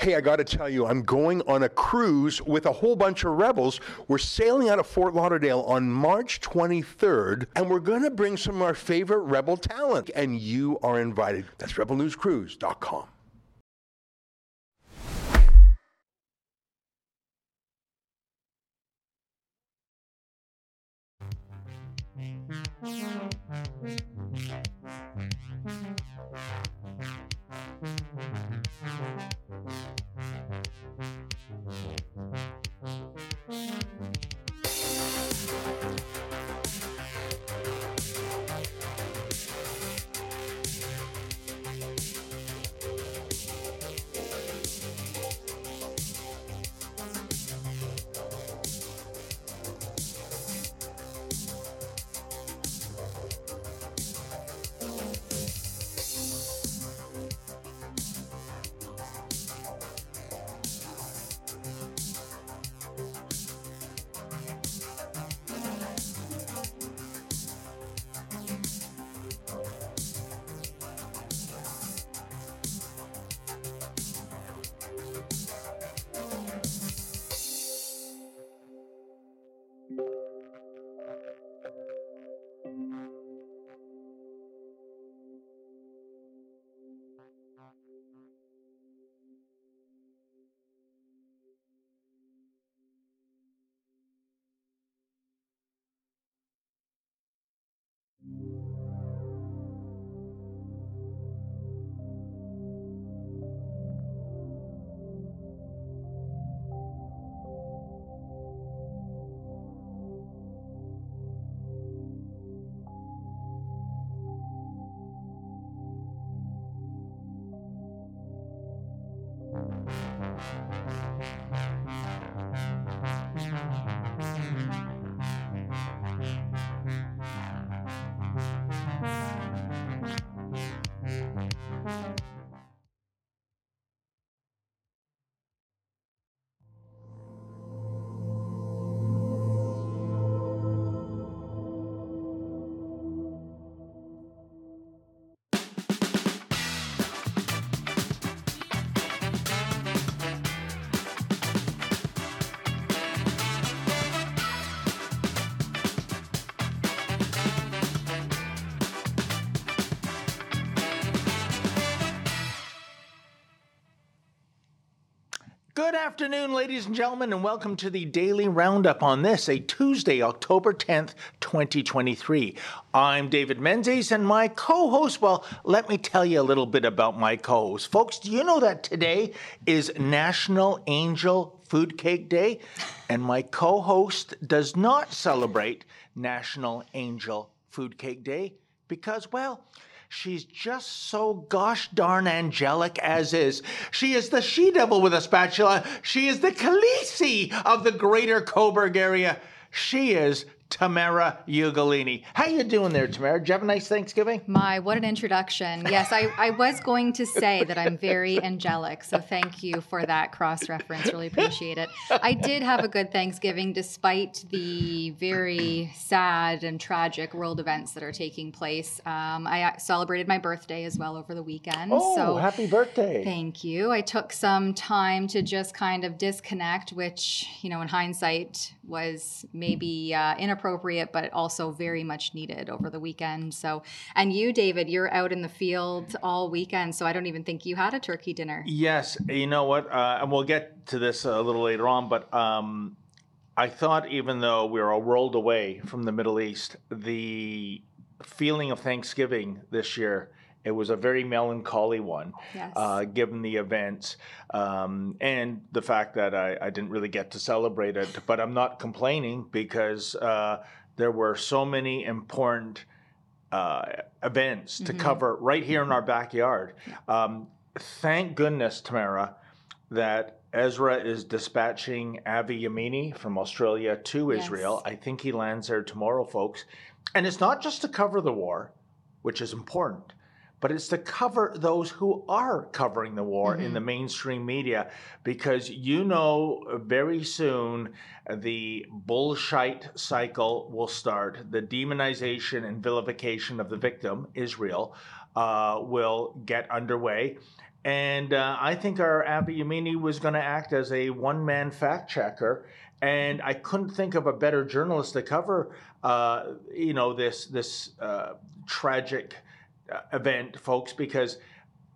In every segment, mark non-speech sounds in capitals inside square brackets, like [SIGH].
Hey, I got to tell you, I'm going on a cruise with a whole bunch of rebels. We're sailing out of Fort Lauderdale on March 23rd, and we're going to bring some of our favorite rebel talent, and you are invited. That's rebelnewscruise.com. Good afternoon, ladies and gentlemen, and welcome to the Daily Roundup on this, a Tuesday, October 10th, 2023. I'm David Menzies, and my co host, well, let me tell you a little bit about my co host. Folks, do you know that today is National Angel Food Cake Day? And my co host does not celebrate National Angel Food Cake Day because, well, She's just so gosh darn angelic as is. She is the she devil with a spatula. She is the Khaleesi of the greater Cobourg area. She is Tamara Ugolini. How you doing there, Tamara? Did you have a nice Thanksgiving? My, what an introduction. Yes, I, I was going to say that I'm very [LAUGHS] angelic, so thank you for that cross-reference. Really appreciate it. I did have a good Thanksgiving despite the very sad and tragic world events that are taking place. Um, I celebrated my birthday as well over the weekend. Oh, so happy birthday. Thank you. I took some time to just kind of disconnect, which, you know, in hindsight was maybe uh, inappropriate appropriate, but also very much needed over the weekend. So, and you, David, you're out in the field all weekend, so I don't even think you had a turkey dinner. Yes, you know what? Uh, and we'll get to this a little later on, but um, I thought even though we are a world away from the Middle East, the feeling of Thanksgiving this year it was a very melancholy one, yes. uh, given the events um, and the fact that I, I, didn't really get to celebrate it. But I'm not complaining because uh, there were so many important uh, events to mm-hmm. cover right here in our backyard. Um, thank goodness, Tamara, that Ezra is dispatching Avi Yamini from Australia to yes. Israel. I think he lands there tomorrow, folks. And it's not just to cover the war, which is important but it's to cover those who are covering the war mm-hmm. in the mainstream media because you know very soon the bullshit cycle will start. The demonization and vilification of the victim, Israel, uh, will get underway. And uh, I think our Avi Yamini was going to act as a one man fact checker. And I couldn't think of a better journalist to cover, uh, you know, this this uh, tragic event, folks, because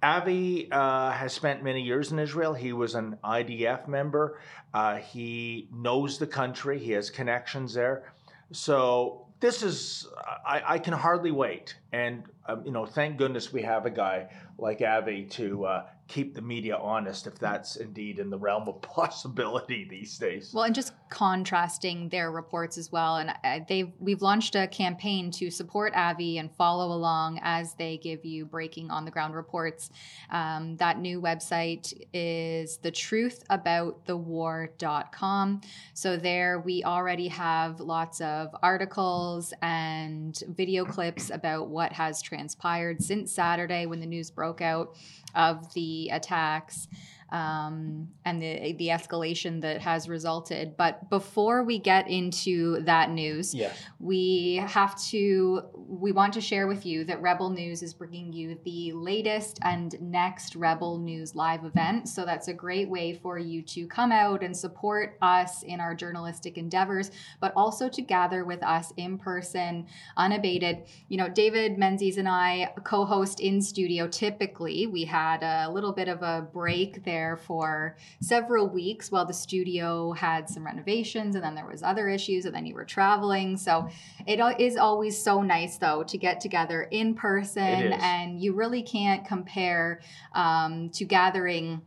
Avi uh, has spent many years in Israel. He was an IDF member. Uh, he knows the country. He has connections there. So this is I, I can hardly wait. And um, you know, thank goodness we have a guy like Avi to uh, keep the media honest if that's indeed in the realm of [LAUGHS] possibility these days. Well, and just contrasting their reports as well, and uh, they we've launched a campaign to support Avi and follow along as they give you breaking on the ground reports. Um, that new website is thetruthaboutthewar.com. So there we already have lots of articles and video clips about what has transpired since Saturday when the news broke out of the attacks um, and the the escalation that has resulted. But before we get into that news, we have to we want to share with you that Rebel News is bringing you the latest and next Rebel News live event. So that's a great way for you to come out and support us in our journalistic endeavors, but also to gather with us in person, unabated. You know, David Menzies and I co-host in studio. Typically, we had a little bit of a break there for several weeks while the studio had some renovations and then there was other issues and then you were traveling. So it is always so nice though to get together in person and you really can't compare um, to gathering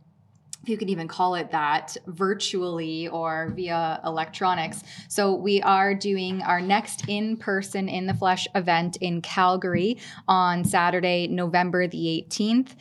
if you could even call it that virtually or via electronics. So, we are doing our next in person, in the flesh event in Calgary on Saturday, November the 18th.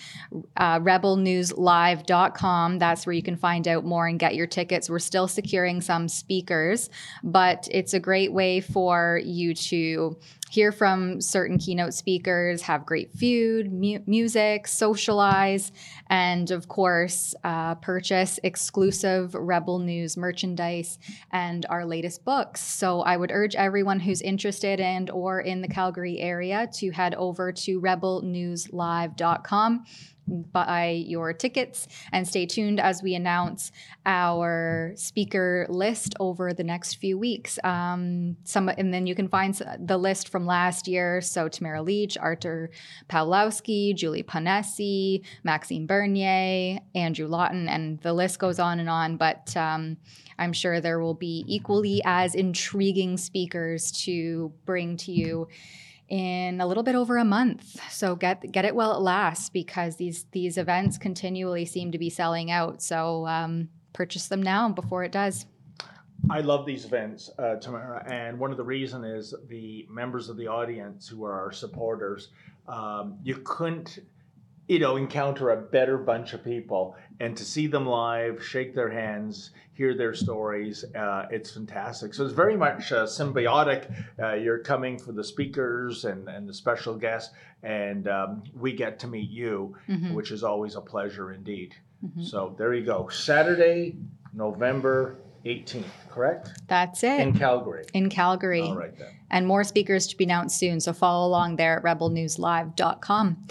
Uh, rebelnewslive.com. That's where you can find out more and get your tickets. We're still securing some speakers, but it's a great way for you to hear from certain keynote speakers, have great food, mu- music, socialize, and of course, uh, purchase exclusive Rebel News merchandise and our latest books. So I would urge everyone who's interested and or in the Calgary area to head over to rebelnewslive.com buy your tickets and stay tuned as we announce our speaker list over the next few weeks. Um, some and then you can find the list from last year. So Tamara Lich, Artur Pawlowski, Julie Ponesse, Maxime Bernier, Andrew Lawton, and the list goes on and on. But um, I'm sure there will be equally as intriguing speakers to bring to you in a little bit over a month. So get get it while it lasts because these these events continually seem to be selling out. So um, purchase them now before it does. I love these events, uh, Tamara, and one of the reason is the members of the audience who are our supporters. Um, you couldn't, you know, encounter a better bunch of people, and to see them live, shake their hands, hear their stories, uh, it's fantastic. So it's very much uh, symbiotic. Uh, you're coming for the speakers and, and the special guests, and um, we get to meet you, Mhm. which is always a pleasure indeed. Mhm. So there you go. Saturday, November 18th, correct? That's it In Calgary. in Calgary. All right then. and more speakers to be announced soon. So follow along there at rebelnewslive.com.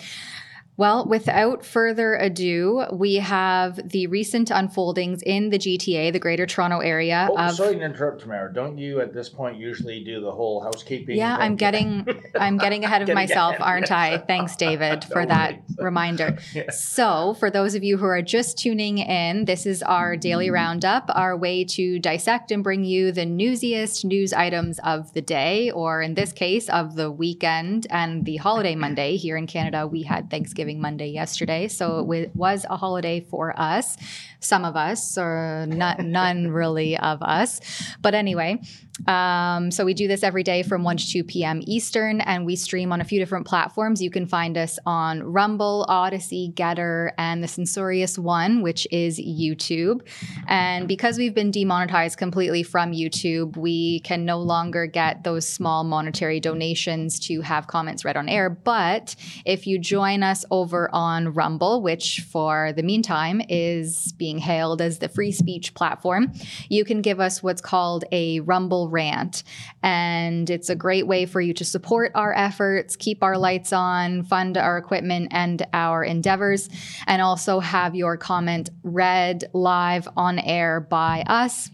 Well, without further ado, we have the recent unfoldings in the GTA, the Greater Toronto Area. Oh, of, sorry to interrupt, Tamara. Don't you at this point usually do the whole housekeeping? Yeah, I'm getting I'm getting ahead of [LAUGHS] Getting myself, ahead, aren't I? Thanks, [LAUGHS] David, for No that worries. reminder. [LAUGHS] Yeah. So, for those of you who are just tuning in, this is our daily roundup, our way to dissect and bring you the newsiest news items of the day, or in this case, of the weekend and the holiday Monday. Here in Canada, we had Thanksgiving Monday yesterday, so it was a holiday for us. Some of us, or not, none really of us. But anyway, um, so we do this every day from 1 to 2 p.m. Eastern, and we stream on a few different platforms. You can find us on Rumble, Odysee, Gettr, and the censorious one, which is YouTube. And because we've been demonetized completely from YouTube, we can no longer get those small monetary donations to have comments read on air. But if you join us over on Rumble, which for the meantime is being hailed as the free speech platform, you can give us what's called a Rumble Rant. And it's a great way for you to support our efforts, keep our lights on, fund our equipment and our endeavors, and also have your comment read live on air by us.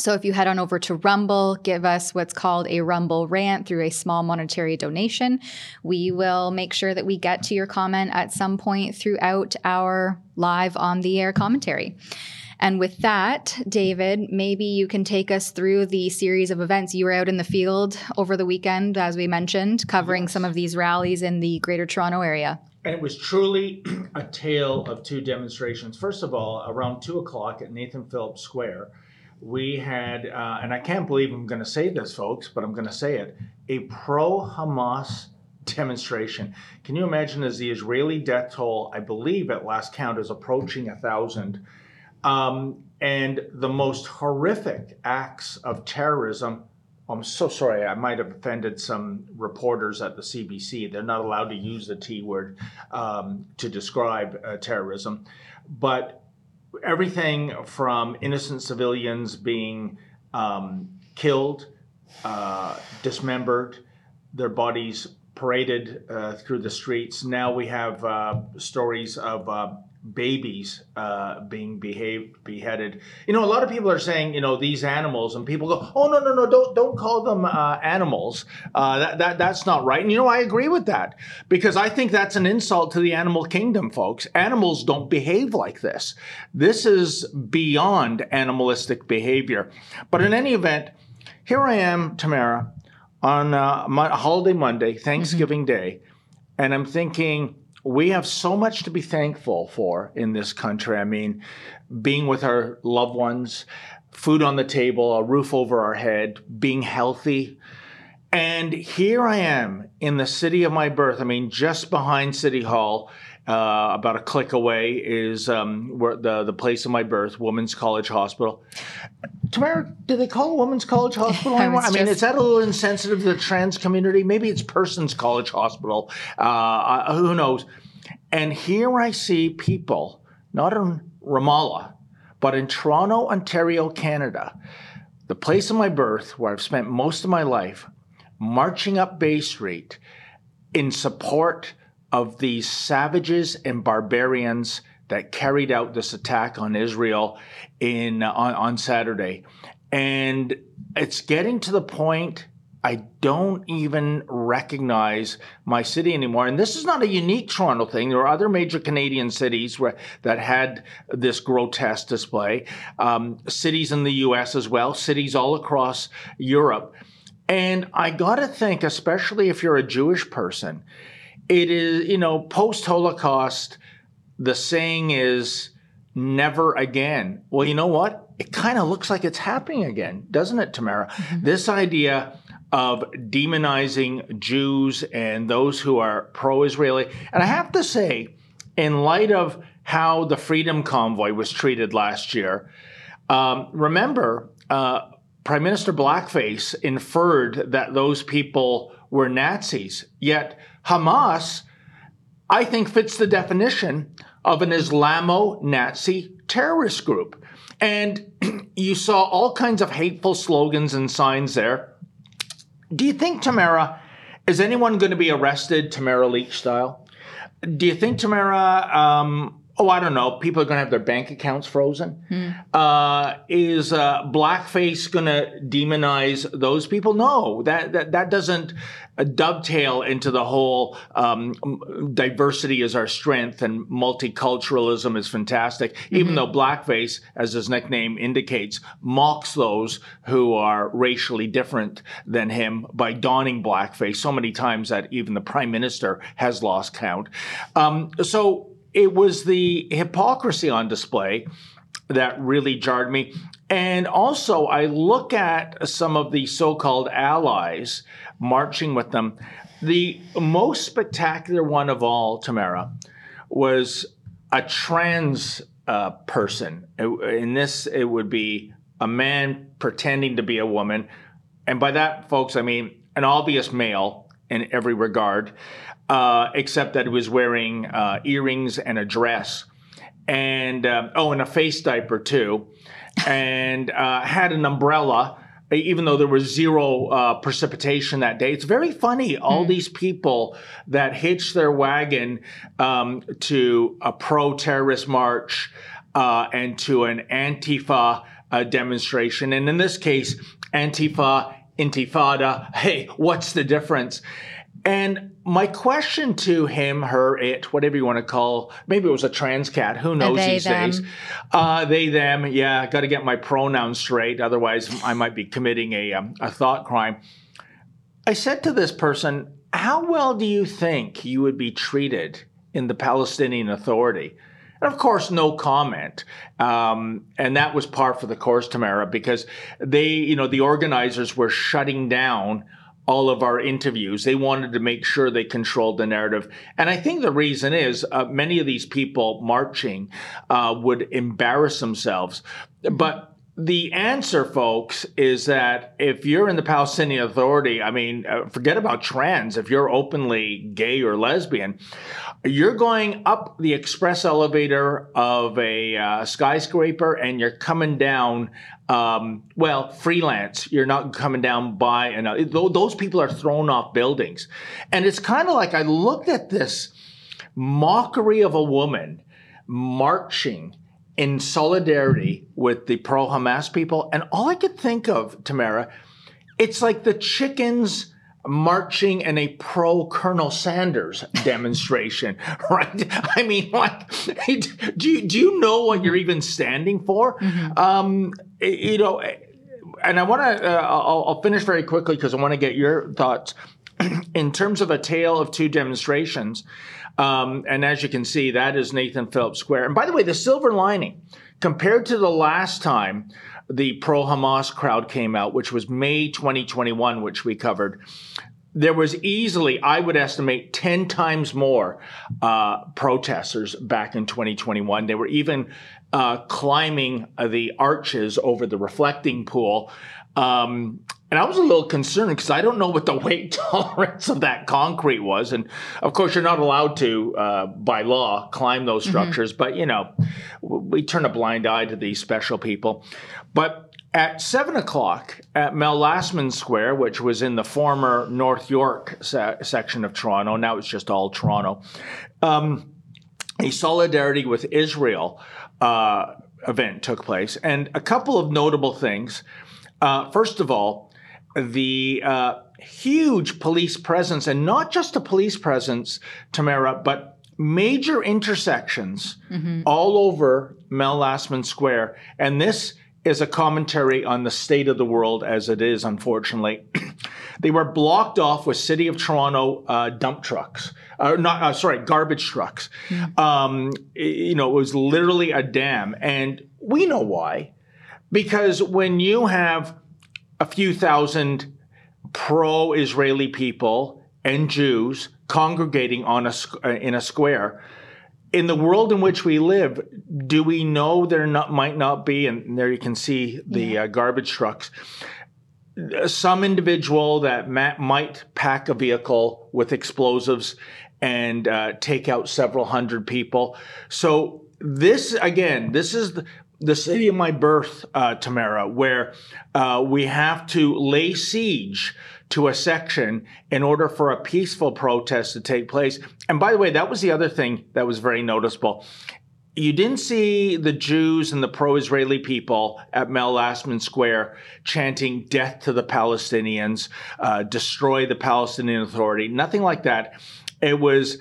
So if you head on over to Rumble, give us what's called a Rumble rant through a small monetary donation, we will make sure that we get to your comment at some point throughout our live on the air commentary. And with that, David, maybe you can take us through the series of events. You were out in the field over the weekend, as we mentioned, covering yes. some of these rallies in the Greater Toronto area. And it was truly [CLEARS THROAT] a tale of two demonstrations. First of all, around two o'clock at Nathan Phillips Square, we had, uh, and I can't believe I'm going to say this, folks, but I'm going to say it a pro Hamas demonstration. Can you imagine as the Israeli death toll, I believe at last count, is approaching a thousand? Um, and the most horrific acts of terrorism. I'm so sorry, I might have offended some reporters at the CBC. They're not allowed to use the T word um, to describe uh, terrorism. But everything from innocent civilians being um, killed, uh, dismembered, their bodies paraded uh, through the streets. Now we have uh, stories of uh, babies uh, being behaved beheaded. You know, a lot of people are saying, you know, these animals, and people go, oh no no no, don't don't call them uh, animals. Uh, that that that's not right. And you know, I agree with that because I think that's an insult to the animal kingdom, folks. Animals don't behave like this. This is beyond animalistic behavior. But in any event, here I am, Tamara, on uh, my holiday Monday, Thanksgiving mm-hmm. Day, and I'm thinking we have so much to be thankful for in this country. I mean, being with our loved ones, food on the table, a roof over our head, being healthy. And here I am in the city of my birth. I mean, just behind City Hall, uh, about a click away, is um, where the the place of my birth, Women's College Hospital. Tamara, do they call it Women's College Hospital [LAUGHS] anymore? I, I mean, just... is that a little insensitive to the trans community? Maybe it's Persons College Hospital. Uh, who knows? And here I see people, not in Ramallah, but in Toronto, Ontario, Canada, the place of my birth, where I've spent most of my life, marching up Bay Street in support of these savages and barbarians that carried out this attack on Israel in on, on Saturday. And it's getting to the point I don't even recognize my city anymore. And this is not a unique Toronto thing. There are other major Canadian cities where, that had this grotesque display, um, cities in the US as well, cities all across Europe. And I got to think, especially if you're a Jewish person, it is, you know, post Holocaust, the saying is never again. Well, you know what? It kind of looks like it's happening again, doesn't it, Tamara? Mm-hmm. This idea of demonizing Jews and those who are pro Israeli. And I have to say, in light of how the Freedom Convoy was treated last year, um, remember, uh, Prime Minister Blackface inferred that those people were Nazis. Yet Hamas, I think, fits the definition of an Islamo Nazi terrorist group. And [CLEARS THROAT] you saw all kinds of hateful slogans and signs there. Do you think, Tamara, is anyone going to be arrested Tamara Lich style? Do you think, Tamara, um, oh, I don't know, people are going to have their bank accounts frozen. Hmm. Uh, is uh, blackface going to demonize those people? No, that that, that doesn't dovetail into the whole um, diversity is our strength and multiculturalism is fantastic. Mm-hmm. Even though blackface, as his nickname indicates, mocks those who are racially different than him by donning blackface so many times that even the prime minister has lost count. Um, so it was the hypocrisy on display that really jarred me. And also, I look at some of the so called allies marching with them. The most spectacular one of all, Tamara, was a trans uh, person. In this, it would be a man pretending to be a woman. And by that, folks, I mean an obvious male in every regard uh, except that he was wearing uh, earrings and a dress, and uh, oh, and a face diaper too, and uh, had an umbrella even though there was zero uh, precipitation that day. It's very funny. All Mm. these people that hitched their wagon um, to a pro terrorist march uh, and to an Antifa uh, demonstration. And in this case, Antifa, Intifada. Hey, what's the difference? And my question to him, her, it, whatever you want to call, maybe it was a trans cat. Who knows they, these them. days? Uh, they, them. Yeah, got to get my pronouns straight. Otherwise, I might be committing a, um, a thought crime. I said to this person, How well do you think you would be treated in the Palestinian Authority? And of course, no comment. Um, and that was par for the course, Tamara, because they, you know, the organizers were shutting down all of our interviews. They wanted to make sure they controlled the narrative. And I think the reason is uh, many of these people marching uh, would embarrass themselves. But the answer, folks, is that if you're in the Palestinian Authority, I mean, uh, forget about trans. If you're openly gay or lesbian, you're going up the express elevator of a uh, skyscraper and you're coming down. Um, well, freelance. You're not coming down by, and uh, those people are thrown off buildings, and it's kind of like I looked at this mockery of a woman marching in solidarity with the pro Hamas people. And all I could think of, Tamara, it's like the chickens marching in a pro Colonel Sanders [LAUGHS] demonstration, [LAUGHS] right? I mean, like, do you, do you know what you're even standing for? Um, you know, and I want to, uh, I'll, I'll finish very quickly because I want to get your thoughts [CLEARS THROAT] in terms of a tale of two demonstrations. Um, and as you can see, that is Nathan Phillips Square. And by the way, the silver lining, compared to the last time the pro Hamas crowd came out, which was May 2021, which we covered, there was easily, I would estimate, 10 times more uh, protesters back in 2021. They were even uh, climbing uh, the arches over the reflecting pool. Um, and I was a little concerned because I don't know what the [LAUGHS] weight tolerance of that concrete was. And of course, you're not allowed to, uh, by law, climb those structures. But, you know, we turn a blind eye to these special people. But at seven o'clock at Mel Lastman Square, which was in the former North York se- section of Toronto, now it's just all Toronto, um, a solidarity with Israel uh, event took place. And a couple of notable things. Uh, first of all, the uh, huge police presence, and not just a police presence, Tamara, but major intersections all over Mel Lastman Square. And this is a commentary on the state of the world as it is, unfortunately. [CLEARS THROAT] they were blocked off with City of Toronto uh, dump trucks. Uh, not uh, sorry, garbage trucks. Um, you know, it was literally a dam, and we know why, because when you have a few thousand pro-Israeli people and Jews congregating on a uh, in a square. In the world in which we live, do we know there not might not be? And there you can see the uh, garbage trucks. Some individual that ma- might pack a vehicle with explosives and uh, take out several hundred people. So this again, this is the, the city of my birth, uh, Tamara, where uh, we have to lay siege to a section in order for a peaceful protest to take place. And by the way, that was the other thing that was very noticeable. You didn't see the Jews and the pro Israeli people at Mel Lastman Square chanting death to the Palestinians, uh, destroy the Palestinian Authority, nothing like that. It was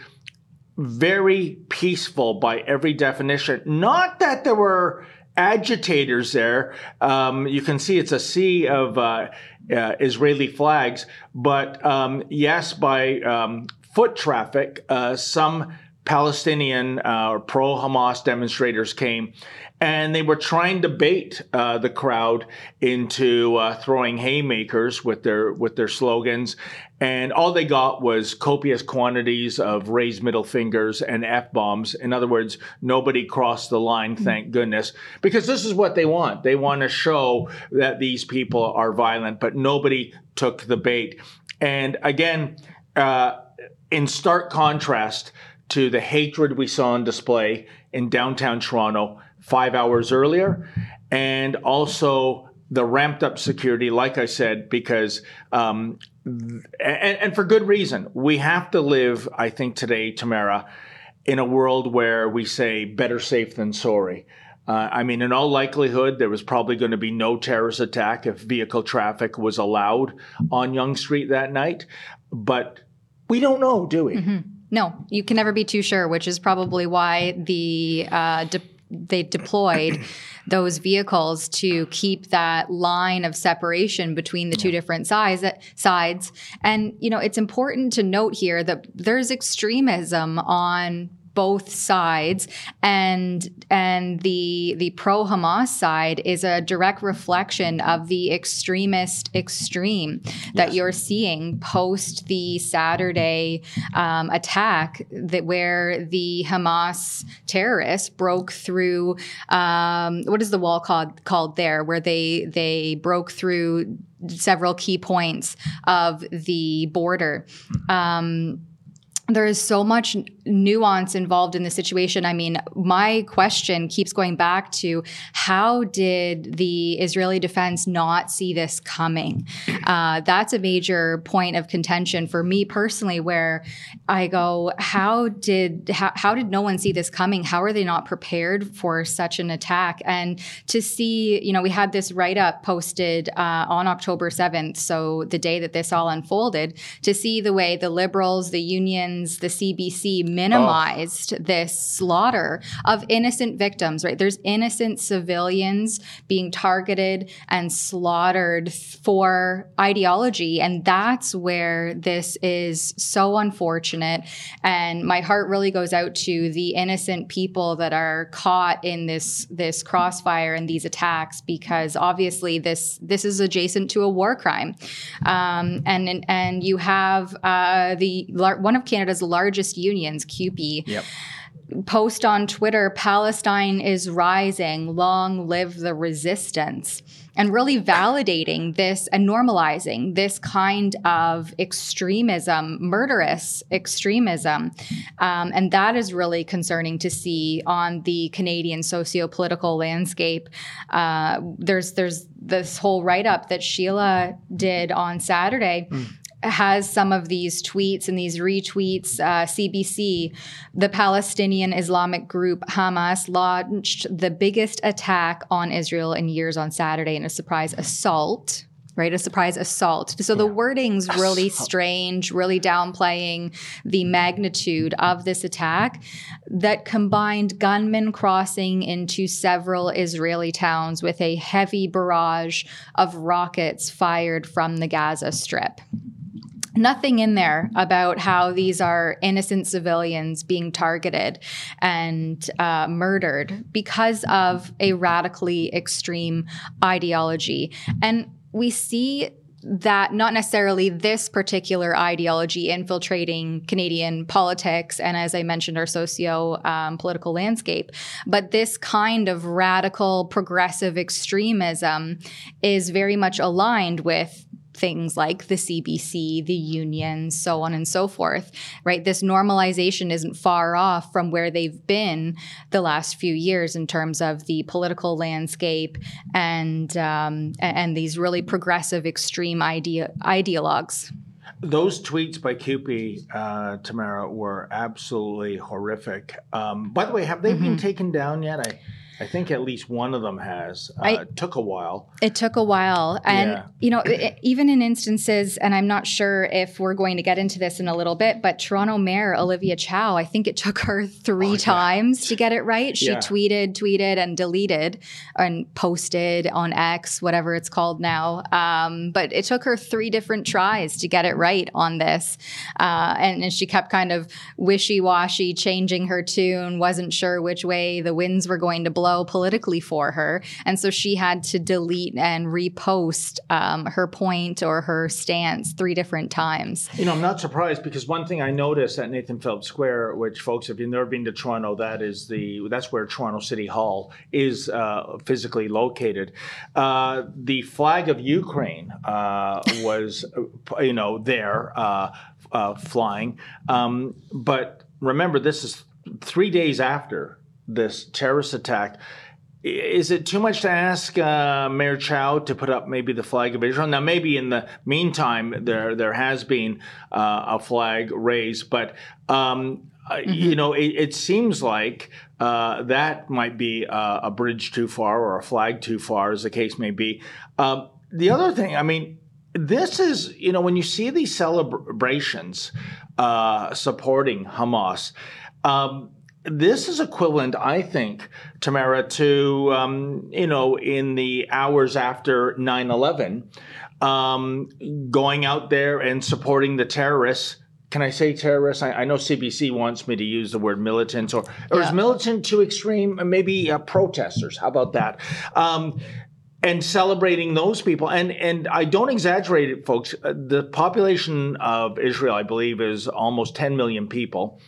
very peaceful by every definition. Not that there were agitators there. Um, you can see it's a sea of uh, uh, Israeli flags, but um, yes, by um, foot traffic, uh, some Palestinian uh, or pro Hamas demonstrators came and they were trying to bait uh, the crowd into uh, throwing haymakers with their with their slogans, and all they got was copious quantities of raised middle fingers and f bombs. In other words, nobody crossed the line, thank goodness, because this is what they want. They want to show that these people are violent, but nobody took the bait. And again, uh, in stark contrast to the hatred we saw on display in downtown Toronto five hours earlier, and also the ramped up security, like I said, because um, and, and for good reason. We have to live, I think, today, Tamara, in a world where we say better safe than sorry. Uh, I mean, in all likelihood, there was probably going to be no terrorist attack if vehicle traffic was allowed on Yonge Street that night. But we don't know, do we? Mm-hmm. No, you can never be too sure, which is probably why the uh, de- they deployed those vehicles to keep that line of separation between the two different sides sides. And you know it's important to note here that there's extremism on both sides and and the the pro Hamas side is a direct reflection of the extremist extreme that yes. you're seeing post the Saturday um, attack that where the Hamas terrorists broke through um, what is the wall called called there where they they broke through several key points of the border. Um, there is so much nuance involved in the situation. I mean, my question keeps going back to how did the Israeli defense not see this coming? Uh, that's a major point of contention for me personally, where I go, how did how, how did no one see this coming? How are they not prepared for such an attack? And to see, you know, we had this write up posted uh, on October seventh, so the day that this all unfolded, to see the way the liberals, the unions, the CBC minimized oh. this slaughter of innocent victims, right? There's innocent civilians being targeted and slaughtered for ideology. And that's where this is so unfortunate. And my heart really goes out to the innocent people that are caught in this this crossfire and these attacks because obviously this this is adjacent to a war crime. Um, and, and you have uh, the one of Canada's largest unions, CUPE. Yep post on Twitter Palestine is rising, long live the resistance. And really validating this and normalizing this kind of extremism, murderous extremism. Um, and that is really concerning to see on the Canadian socio political landscape. Uh, there's, there's this whole write up that Sheila did on Saturday. Mm has some of these tweets and these retweets. Uh, CBC, the Palestinian Islamic group Hamas, launched the biggest attack on Israel in years on Saturday in a surprise assault. Right, a surprise assault. So yeah. the wording's really strange, really downplaying the magnitude of this attack that combined gunmen crossing into several Israeli towns with a heavy barrage of rockets fired from the Gaza Strip nothing in there about how these are innocent civilians being targeted and uh, murdered because of a radically extreme ideology. And we see that not necessarily this particular ideology infiltrating Canadian politics and, as I mentioned, our socio um, political landscape, but this kind of radical progressive extremism is very much aligned with things like the CBC, the union, so on and so forth, right? This normalization isn't far off from where they've been the last few years in terms of the political landscape and um, and these really progressive, extreme idea ideologues. Those tweets by CUPE, uh, Tamara, were absolutely horrific. Um, by the way, have they mm-hmm. been taken down yet? I I think at least one of them has. Uh, I, it took a while. It took a while. And, yeah. you know, it, even in instances, and I'm not sure if we're going to get into this in a little bit, but Toronto Mayor Olivia Chow, I think it took [LAUGHS] her three oh, times to get it right. She yeah. tweeted, tweeted, and deleted and posted on X, whatever it's called now. Um, but it took her three different tries to get it right on this. Uh, and, and she kept kind of wishy washy, changing her tune, wasn't sure which way the winds were going to blow blow politically for her. And so she had to delete and repost um, her point or her stance three different times. You know, I'm not surprised because one thing I noticed at Nathan Phillips Square, which folks, if you've never been to Toronto, that is the that's where Toronto City Hall is uh, physically located. Uh, the flag of Ukraine uh, was, uh, you know, there uh, uh, flying, um, but remember this is three days after this terrorist attack is it too much to ask uh, Mayor Chow to put up maybe the flag of Israel? Now, maybe in the meantime, there there has been uh, a flag raised, but um, uh, mm-hmm. you know, it, it seems like uh, that might be a, a, bridge too far or a flag too far, as the case may be. Um, the other thing, I mean, this is you know when you see these celebrations uh, supporting Hamas. Um, this is equivalent, I think, Tamara, to, um, you know, in the hours after 9 11, um, going out there and supporting the terrorists. Can I say terrorists? I, I, know CBC wants me to use the word militant, or, or yeah. is militant too extreme? Maybe uh, protesters. How about that? Um, and celebrating those people. And and I don't exaggerate it, folks. Uh, the population of Israel, I believe, is almost 10 million people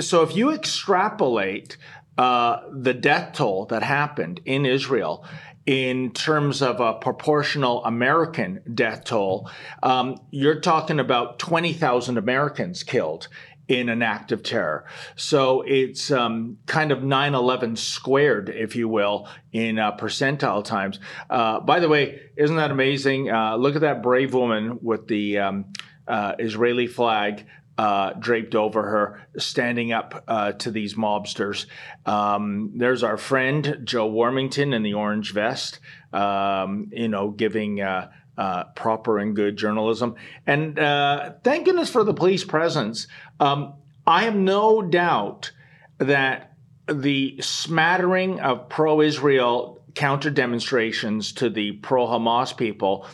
so if you extrapolate uh, the death toll that happened in Israel in terms of a proportional American death toll, um, you're talking about 20,000 Americans killed in an act of terror. So it's um, kind of 9 11 squared, if you will, in uh, percentile times. Uh, by the way, isn't that amazing? Uh, look at that brave woman with the um, uh, Israeli flag uh, draped over her, standing up uh, to these mobsters. Um, there's our friend Joe Warmington in the orange vest, um, you know, giving uh, uh proper and good journalism. And uh, thank goodness for the police presence. Um, I have no doubt that the smattering of pro Israel counter demonstrations to the pro Hamas people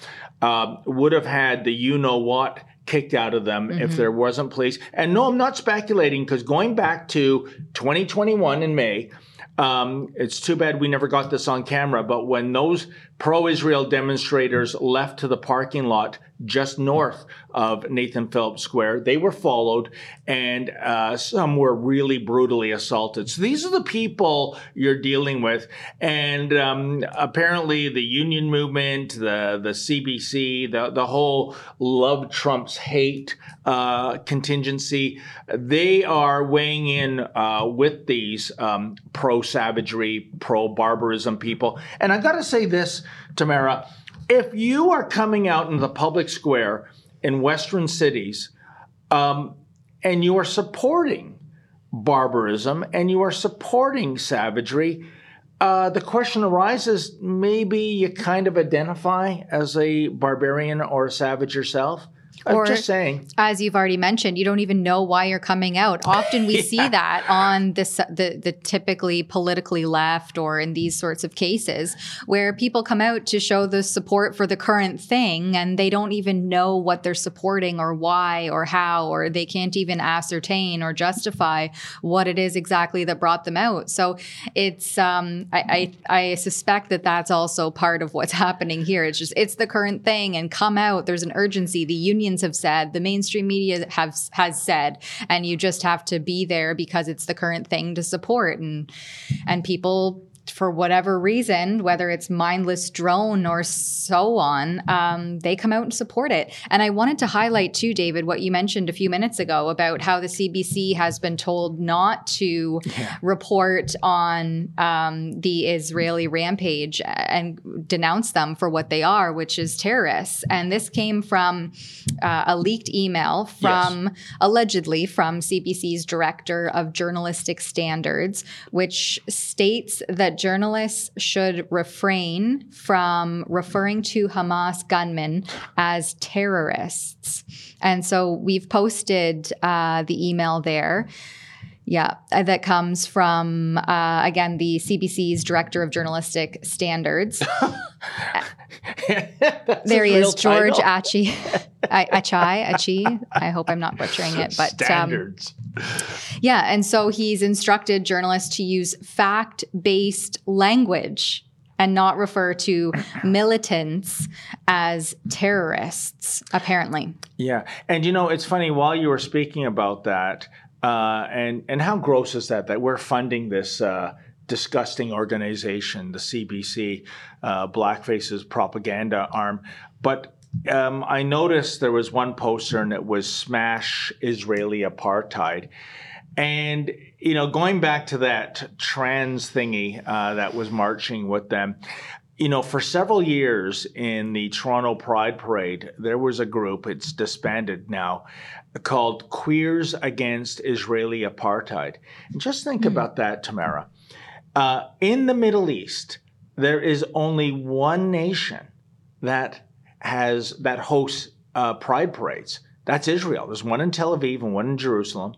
uh, would have had the you know what kicked out of them mm-hmm. if there wasn't police. And no, I'm not speculating because going back to 2021 in May, um, it's too bad we never got this on camera, but when those pro Israel demonstrators left to the parking lot just north of Nathan Phillips Square. They were followed, and uh, some were really brutally assaulted. So these are the people you're dealing with, and um, apparently the union movement, the the CBC, the the whole love Trump's hate uh, contingency, they are weighing in uh, with these um, pro savagery, pro barbarism people. And I got to say this, Tamara if you are coming out in the public square in Western cities um, and you are supporting barbarism and you are supporting savagery, uh, the question arises maybe you kind of identify as a barbarian or a savage yourself. I'm or, just saying. As you've already mentioned, you don't even know why you're coming out. Often we [LAUGHS] yeah. see that on this, the the typically politically left or in these sorts of cases where people come out to show the support for the current thing and they don't even know what they're supporting or why or how or they can't even ascertain or justify what it is exactly that brought them out. So it's um, I, I I suspect that that's also part of what's [LAUGHS] happening here. It's just it's the current thing and come out. There's an urgency. The union unions have said, the mainstream media have has said, and you just have to be there because it's the current thing to support and and people for whatever reason, whether it's mindless drone or so on, um, they come out and support it. And I wanted to highlight too, David, what you mentioned a few minutes ago about how the CBC has been told not to yeah. report on um, the Israeli rampage and denounce them for what they are, which is terrorists. And this came from uh, a leaked email from yes. allegedly from CBC's director of journalistic standards, which states that journalists should refrain from referring to Hamas gunmen as terrorists. And so we've posted uh, the email there. Yeah, uh, that comes from, uh, again, the CBC's Director of Journalistic Standards. [LAUGHS] there he is, George Achi. [LAUGHS] Achai, Achi. I hope I'm not butchering it, but um, standards. Um, yeah, and so he's instructed journalists to use fact-based language and not refer to militants as terrorists, apparently. Yeah. And you know, it's funny, while you were speaking about that, uh, and and how gross is that that we're funding this uh, disgusting organization, the CBC, uh, Blackface's propaganda arm. But um, I noticed there was one poster and it was "Smash Israeli Apartheid," And you know, going back to that trans thingy uh, that was marching with them, you know, for several years in the Toronto Pride Parade, there was a group, it's disbanded now, called Queers Against Israeli Apartheid. And just think mm. about that, Tamara. Uh, in the Middle East, there is only one nation that has that hosts uh, pride parades. That's Israel. There's one in Tel Aviv and one in Jerusalem.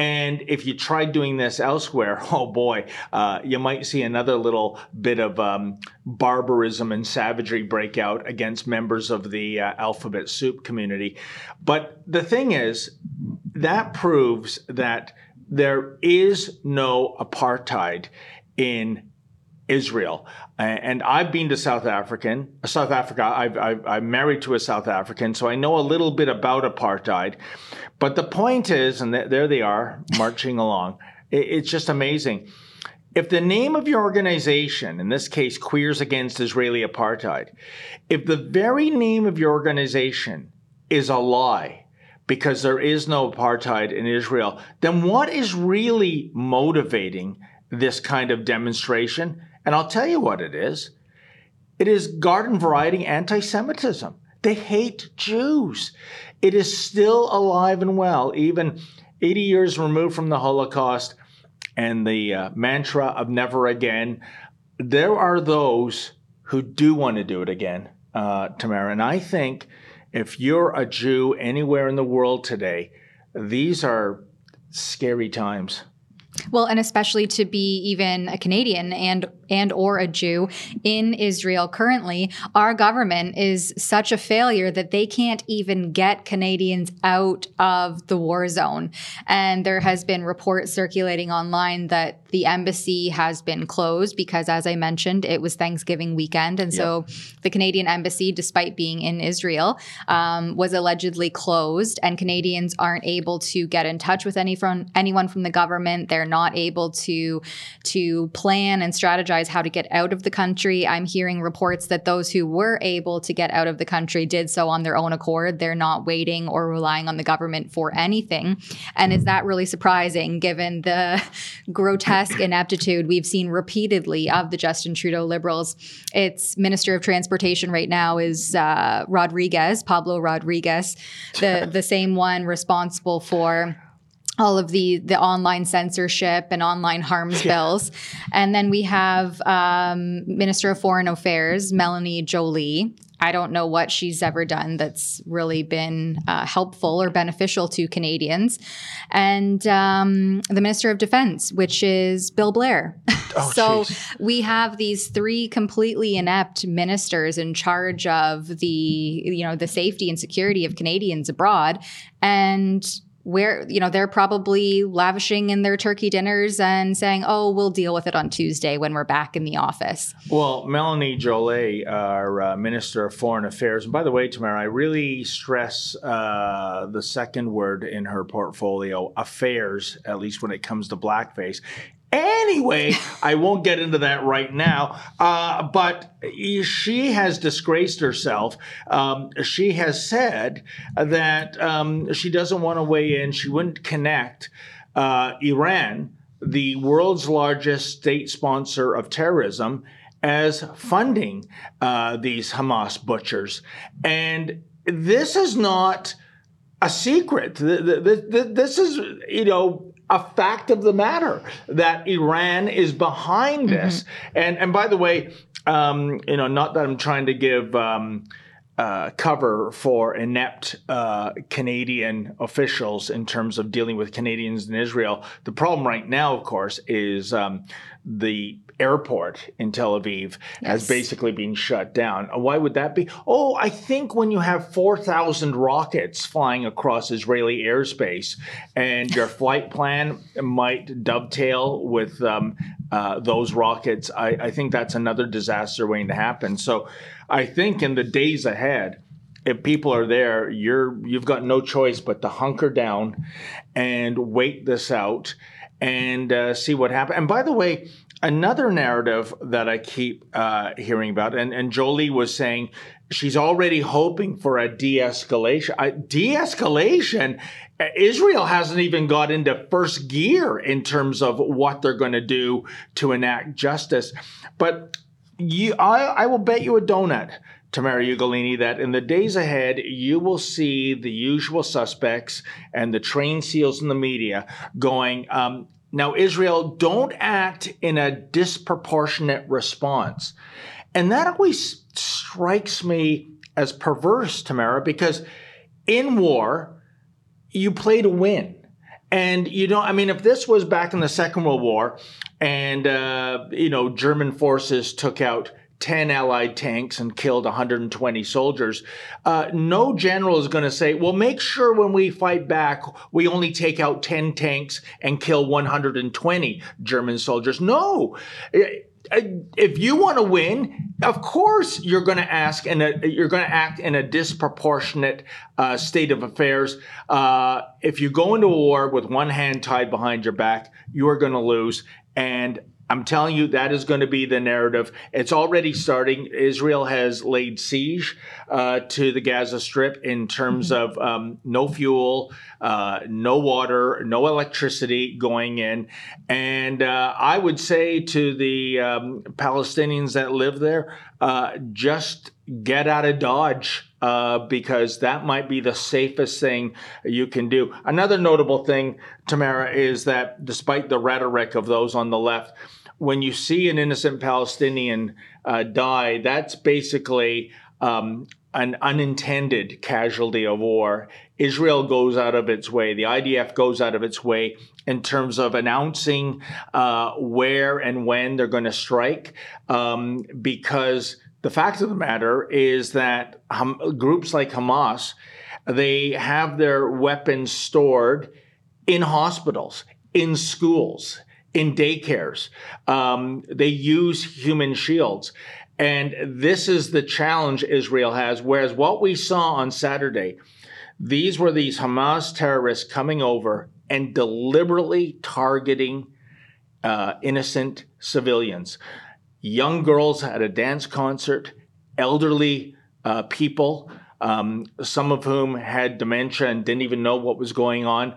And if you tried doing this elsewhere, [LAUGHS] oh boy, uh, you might see another little bit of um, barbarism and savagery break out against members of the uh, alphabet soup community. But the thing is, that proves that there is no apartheid in Israel. And I've been to South African, uh, South Africa. I've, I'm married to a South African, so I know a little bit about apartheid. But the point is, and there they are marching [LAUGHS] along. It's just amazing. If the name of your organization, in this case, Queers Against Israeli Apartheid, if the very name of your organization is a lie, because there is no apartheid in Israel, then what is really motivating this kind of demonstration? And I'll tell you what it is it is garden variety anti Semitism. They hate Jews. It is still alive and well, even 80 years removed from the Holocaust and the uh, mantra of never again. There are those who do want to do it again, uh, Tamara. And I think if you're a Jew anywhere in the world today, these are scary times. Well, and especially to be even a Canadian and and or a Jew in Israel currently, our government is such a failure that they can't even get Canadians out of the war zone. And there has been reports circulating online that the embassy has been closed because as I mentioned, it was Thanksgiving weekend and yep. so the Canadian embassy despite being in Israel um, was allegedly closed and Canadians aren't able to get in touch with any from anyone from the government. They're not able to to plan and strategize how to get out of the country. I'm hearing reports that those who were able to get out of the country did so on their own accord. They're not waiting or relying on the government for anything. And is that really surprising given the [LAUGHS] grotesque [CLEARS THROAT] ineptitude we've seen repeatedly of the Justin Trudeau Liberals? Its Minister of Transportation right now is uh, Rodriguez, Pablo Rodriguez, the [LAUGHS] the same one responsible for all of the the online censorship and online harms yeah. bills, and then we have um, Minister of Foreign Affairs Melanie Joly. I don't know what she's ever done that's really been uh, helpful or beneficial to Canadians, and um, the Minister of Defense, which is Bill Blair. [LAUGHS] Oh, so geez. we have these three completely inept ministers in charge of the you know the safety and security of Canadians abroad, and where you know they're probably lavishing in their turkey dinners and saying oh we'll deal with it on tuesday when we're back in the office. Well melanie joly our uh, minister of foreign affairs and by the way tamara i really stress uh, the second word in her portfolio affairs at least when it comes to blackface Anyway, I won't get into that right now. Uh, but she has disgraced herself. Um, she has said that um, she doesn't want to weigh in. She wouldn't connect uh, Iran, the world's largest state sponsor of terrorism, as funding uh, these Hamas butchers. And this is not a secret. This is, you know, a fact of the matter that Iran is behind this. Mm-hmm. And and by the way, um, you know, not that I'm trying to give um, uh, cover for inept uh, Canadian officials in terms of dealing with Canadians in Israel. The problem right now, of course, is um, the airport in Tel Aviv yes. has basically been shut down. Why would that be? Oh, I think when you have 4,000 rockets flying across Israeli airspace and your [LAUGHS] flight plan might dovetail with um, uh, those rockets, I, I think that's another disaster waiting to happen. So I think in the days ahead, if people are there, you're you've got no choice but to hunker down and wait this out and uh, see what happens. And by the way, another narrative that I keep uh, hearing about, and, and Joly was saying she's already hoping for a de escalation. De escalation, Israel hasn't even got into first gear in terms of what they're going to do to enact justice. But you, I, I will bet you a donut. Tamara Ugolini, that in the days ahead, you will see the usual suspects and the trained seals in the media going, um, now, Israel, don't act in a disproportionate response. And that always strikes me as perverse, Tamara, because in war, you play to win. And you don't, I mean, if this was back in the Second World War and, uh, you know, German forces took out 10 Allied tanks and killed 120 soldiers. Uh, no general is going to say, well, make sure when we fight back, we only take out 10 tanks and kill 120 German soldiers. No. Uh, if you want to win, of course you're going to ask and you're going to act in a disproportionate uh, state of affairs. Uh, if you go into a war with one hand tied behind your back, you are going to lose. And I'm telling you, that is going to be the narrative. It's already starting. Israel has laid siege uh, to the Gaza Strip in terms mm-hmm. of um, no fuel, uh, no water, no electricity going in. And uh, I would say to the um, Palestinians that live there, uh, just get out of Dodge. Uh, because that might be the safest thing you can do. Another notable thing, Tamara, is that despite the rhetoric of those on the left, when you see an innocent Palestinian uh, die, that's basically um, an unintended casualty of war. Israel goes out of its way, the IDF goes out of its way in terms of announcing uh, where and when they're going to strike, um, because the fact of the matter is that groups like Hamas, they have their weapons stored in hospitals, in schools in daycares. Um, they use human shields. And this is the challenge Israel has. Whereas what we saw on Saturday, these were these Hamas terrorists coming over and deliberately targeting uh, innocent civilians, young girls at a dance concert, elderly uh, people, um, some of whom had dementia and didn't even know what was going on,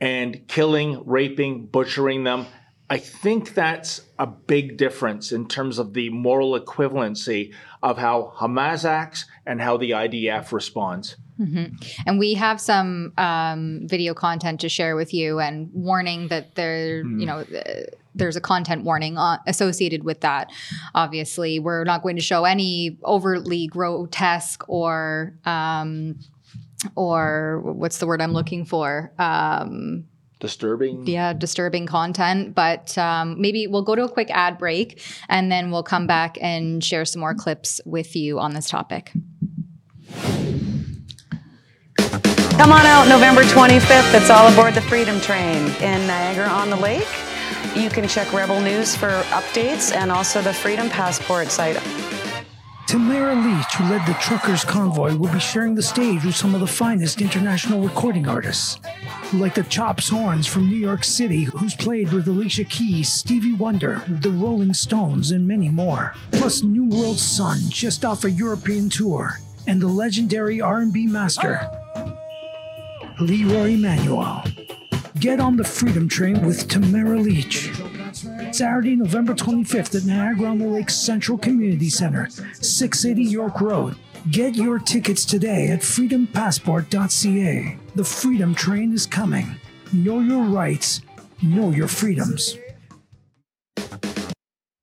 and killing, raping, butchering them I think that's a big difference in terms of the moral equivalency of how Hamas acts and how the IDF responds. Mm-hmm. And we have some um, video content to share with you, and warning that there, mm. you know, uh, there's a content warning associated with that. Obviously, we're not going to show any overtly grotesque or, um, or what's the word I'm looking for? Um, disturbing? Yeah disturbing content but um, maybe we'll go to a quick ad break and then we'll come back and share some more clips with you on this topic. Come on out november 25th it's all aboard the freedom train in niagara on the lake. You can check rebel news for updates and also the freedom passport site. Tamara Lich, who led the truckers' convoy, will be sharing the stage with some of the finest international recording artists like the Chops Horns from New York City, who's played with Alicia Keys, Stevie Wonder, the Rolling Stones, and many more. Plus New World Son, just off a European tour, and the legendary R&B master, Leroy Emmanuel. Get on the Freedom Train with Tamara Lich. Saturday, November 25th at Niagara on the Lake Central Community Center, 680 York Road. Get your tickets today at freedompassport.ca. The Freedom Train is coming. Know your rights, know your freedoms.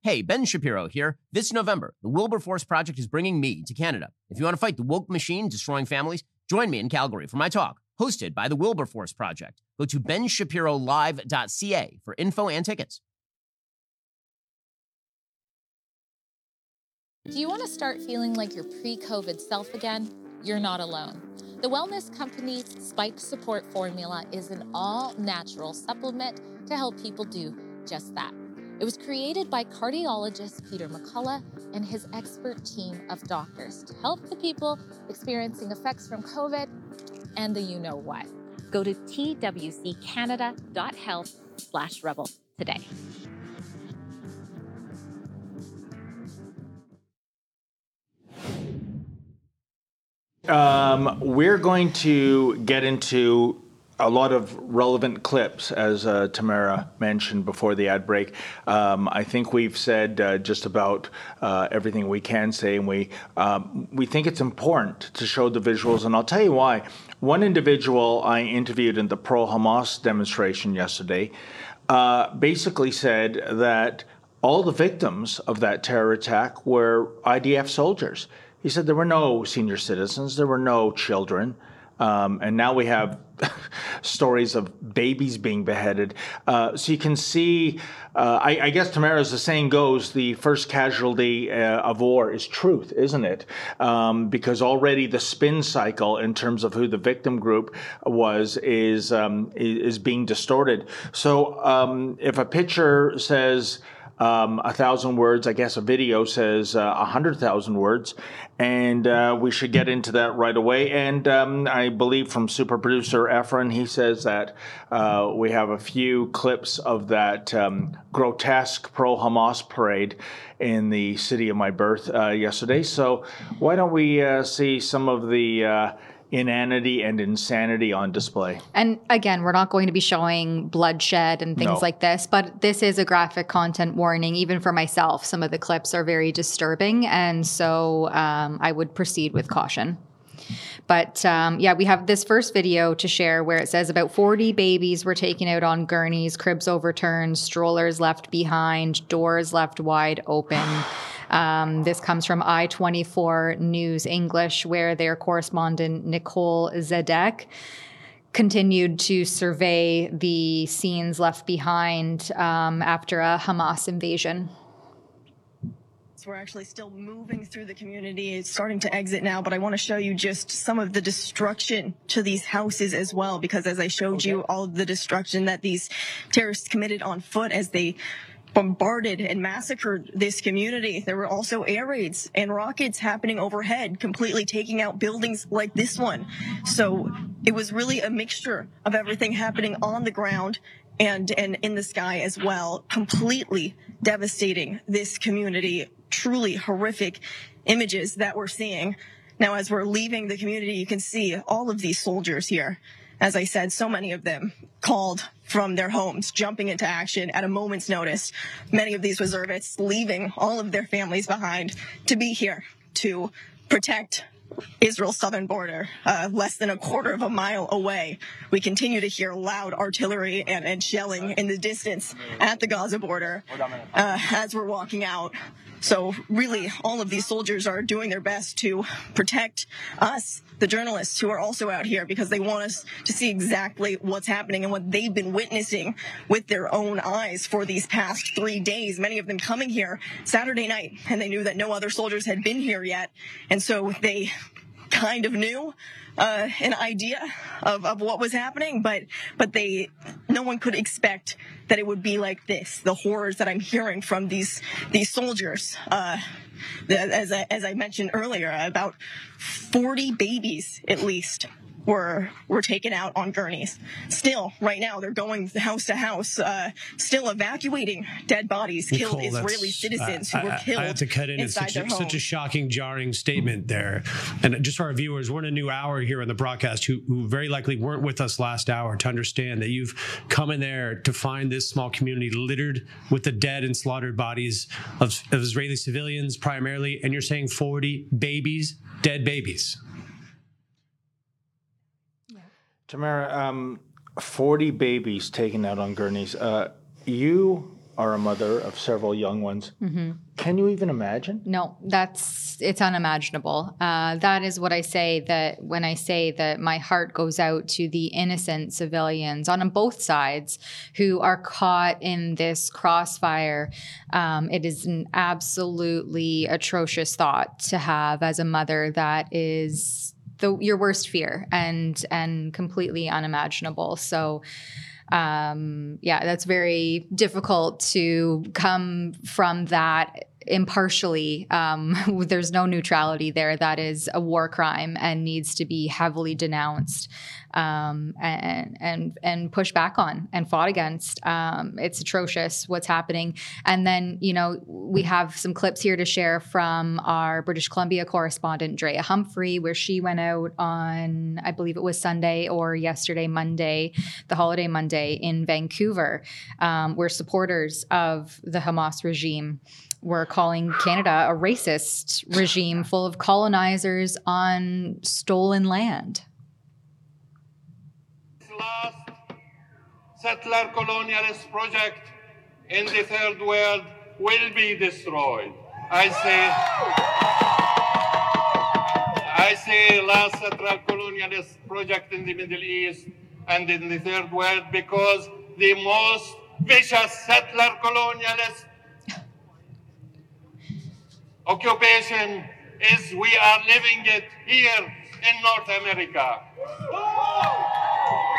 Hey, Ben Shapiro here. This November, the Wilberforce Project is bringing me to Canada. If you want to fight the woke machine destroying families, join me in Calgary for my talk, hosted by the Wilberforce Project. Go to benshapirolive.ca for info and tickets. Do you want to start feeling like your pre COVID self again? You're not alone. The wellness company's Spike Support Formula is an all natural supplement to help people do just that. It was created by cardiologist Peter McCullough and his expert team of doctors to help the people experiencing effects from COVID and the you know what. Go to twccanada.health slash rebel today. Um, we're going to get into a lot of relevant clips, as uh, Tamara mentioned before the ad break. Um, I think we've said uh, just about uh, everything we can say, and we um, we think it's important to show the visuals. And I'll tell you why. One individual I interviewed in the pro Hamas demonstration yesterday uh, basically said that all the victims of that terror attack were IDF soldiers. He said there were no senior citizens, there were no children. Um, and now we have [LAUGHS] stories of babies being beheaded. Uh, so you can see, uh, I, I, guess Tamara, as the saying goes, the first casualty uh, of war is truth, isn't it? Um, because already the spin cycle in terms of who the victim group was is um, is being distorted. So um, if a picture says um, a thousand words. I guess a video says uh, a uh, hundred thousand words, and uh, we should get into that right away. And um, I believe from super producer Efren, he says that uh, we have a few clips of that um, grotesque pro Hamas parade in the city of my birth uh, yesterday. So why don't we uh, see some of the inanity and insanity on display. And again, we're not going to be showing bloodshed and things no. like this, but this is a graphic content warning, even for myself. Some of the clips are very disturbing. And so um, I would proceed with caution. But um, yeah, we have this first video to share where it says about 40 babies were taken out on gurneys, cribs overturned, strollers left behind, doors left wide open. Um, this comes from I 24 News English, where their correspondent, Nicole Zedek, continued to survey the scenes left behind um, after a Hamas invasion. So we're actually still moving through the community. It's starting to exit now, but I want to show you just some of the destruction to these houses as well, because as I showed okay. you, all of the destruction that these terrorists committed on foot as they bombarded and massacred this community. There were also air raids and rockets happening overhead, completely taking out buildings like this one. So it was really a mixture of everything happening on the ground and, and in the sky as well, completely devastating this community. Truly horrific images that we're seeing. Now, as we're leaving the community, you can see all of these soldiers here as I said, so many of them called from their homes, jumping into action at a moment's notice. Many of these reservists leaving all of their families behind to be here to protect Israel's southern border, uh, less than a quarter of a mile away. We continue to hear loud artillery and, and shelling in the distance at the Gaza border uh, as we're walking out. So really, all of these soldiers are doing their best to protect us, the journalists who are also out here because they want us to see exactly what's happening and what they've been witnessing with their own eyes for these past three days. Many of them coming here Saturday night and they knew that no other soldiers had been here yet. And so they kind of knew uh, an idea of, of what was happening, but but they no one could expect that it would be like this. The horrors that I'm hearing from these these soldiers. Uh, as I, as I mentioned earlier, about 40 babies at least were were taken out on gurneys. Still, right now, they're going house to house, uh, still evacuating dead bodies, Nicole, killed Israeli citizens uh, who were killed. I, I have to cut in. It's such a, such a, shocking, jarring statement there. And just for our viewers, we're in a new hour here on the broadcast who, who very likely weren't with us last hour to understand that you've come in there to find this small community littered with the dead and slaughtered bodies of, of Israeli civilians primarily, and you're saying 40 babies, dead babies. Tamara, um, 40 babies taken out on gurneys. Uh, you are a mother of several young ones. Mm-hmm. Can you even imagine? No, that's it's unimaginable. Uh, that is what I say that when I say that my heart goes out to the innocent civilians on both sides who are caught in this crossfire. Um, it is an absolutely atrocious thought to have as a mother that is the your worst fear and and completely unimaginable. So um, yeah, that's very difficult to come from that impartially. Um, [LAUGHS] there's no neutrality there. That is a war crime and needs to be heavily denounced. um, and and and pushed back on and fought against. Um, it's atrocious what's happening. And then you know we have some clips here to share from our British Columbia correspondent Drea Humphrey, where she went out on I believe it was Sunday or yesterday Monday, the holiday Monday in Vancouver, um, where supporters of the Hamas regime were calling Canada a racist regime full of colonizers on stolen land. last settler colonialist project in the third world will be destroyed. I say, I say last settler colonialist project in the Middle East and in the third world because the most vicious settler colonialist occupation is we are living it here in North America.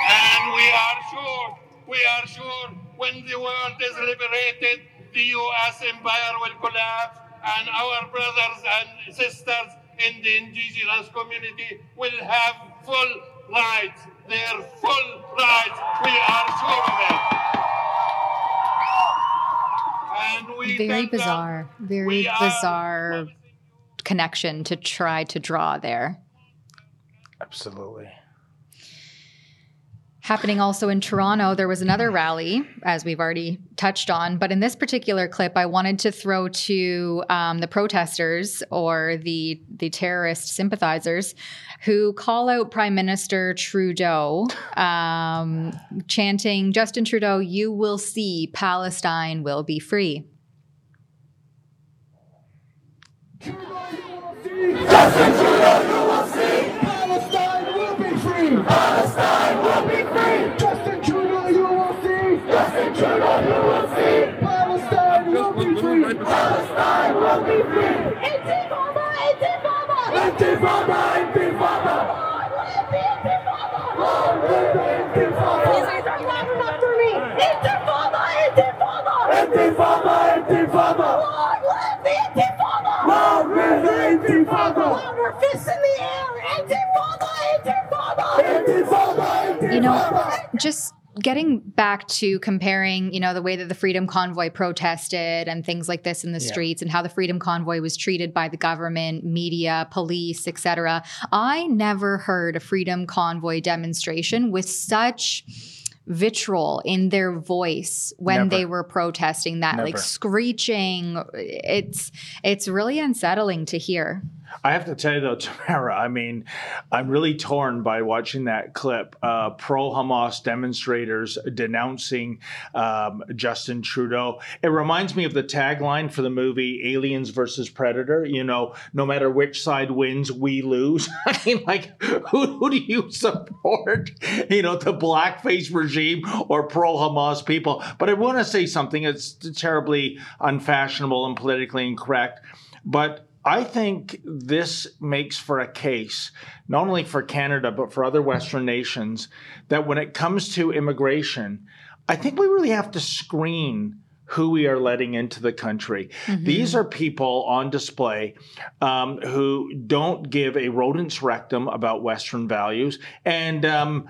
And we are sure, we are sure when the world is liberated, the US empire will collapse and our brothers and sisters in the indigenous community will have full rights, their full rights. We are sure of it. And we Very bizarre, very we bizarre connection to try to draw there. Absolutely. Happening also in Toronto, there was another rally, as we've already touched on. But in this particular clip, I wanted to throw to um, the protesters or the the terrorist sympathizers who call out Prime Minister Trudeau, um, chanting, "Justin Trudeau, you will see Palestine will be free." Palestine will be free. You know, just getting back to comparing, you know, the way that the Freedom Convoy protested and things like this in the Yeah. streets and how the Freedom Convoy was treated by the government, media, police, etc. I never heard a Freedom Convoy demonstration with such vitriol in their voice when Never. they were protesting that like screeching it's it's really unsettling to hear I have to tell you though, [LAUGHS] Tamara, I mean, I'm really torn by watching that clip. Uh, Pro Hamas demonstrators denouncing um, Justin Trudeau. It reminds me of the tagline for the movie Aliens versus Predator. You know, no matter which side wins, we lose. [LAUGHS] I mean, like, who, who do you support? You know, the blackface regime or pro Hamas people? But I want to say something. It's terribly unfashionable and politically incorrect. But I think this makes for a case, not only for Canada, but for other Western nations, that when it comes to immigration, I think we really have to screen who we are letting into the country. These are people on display um, who don't give a rodent's rectum about Western values. And um,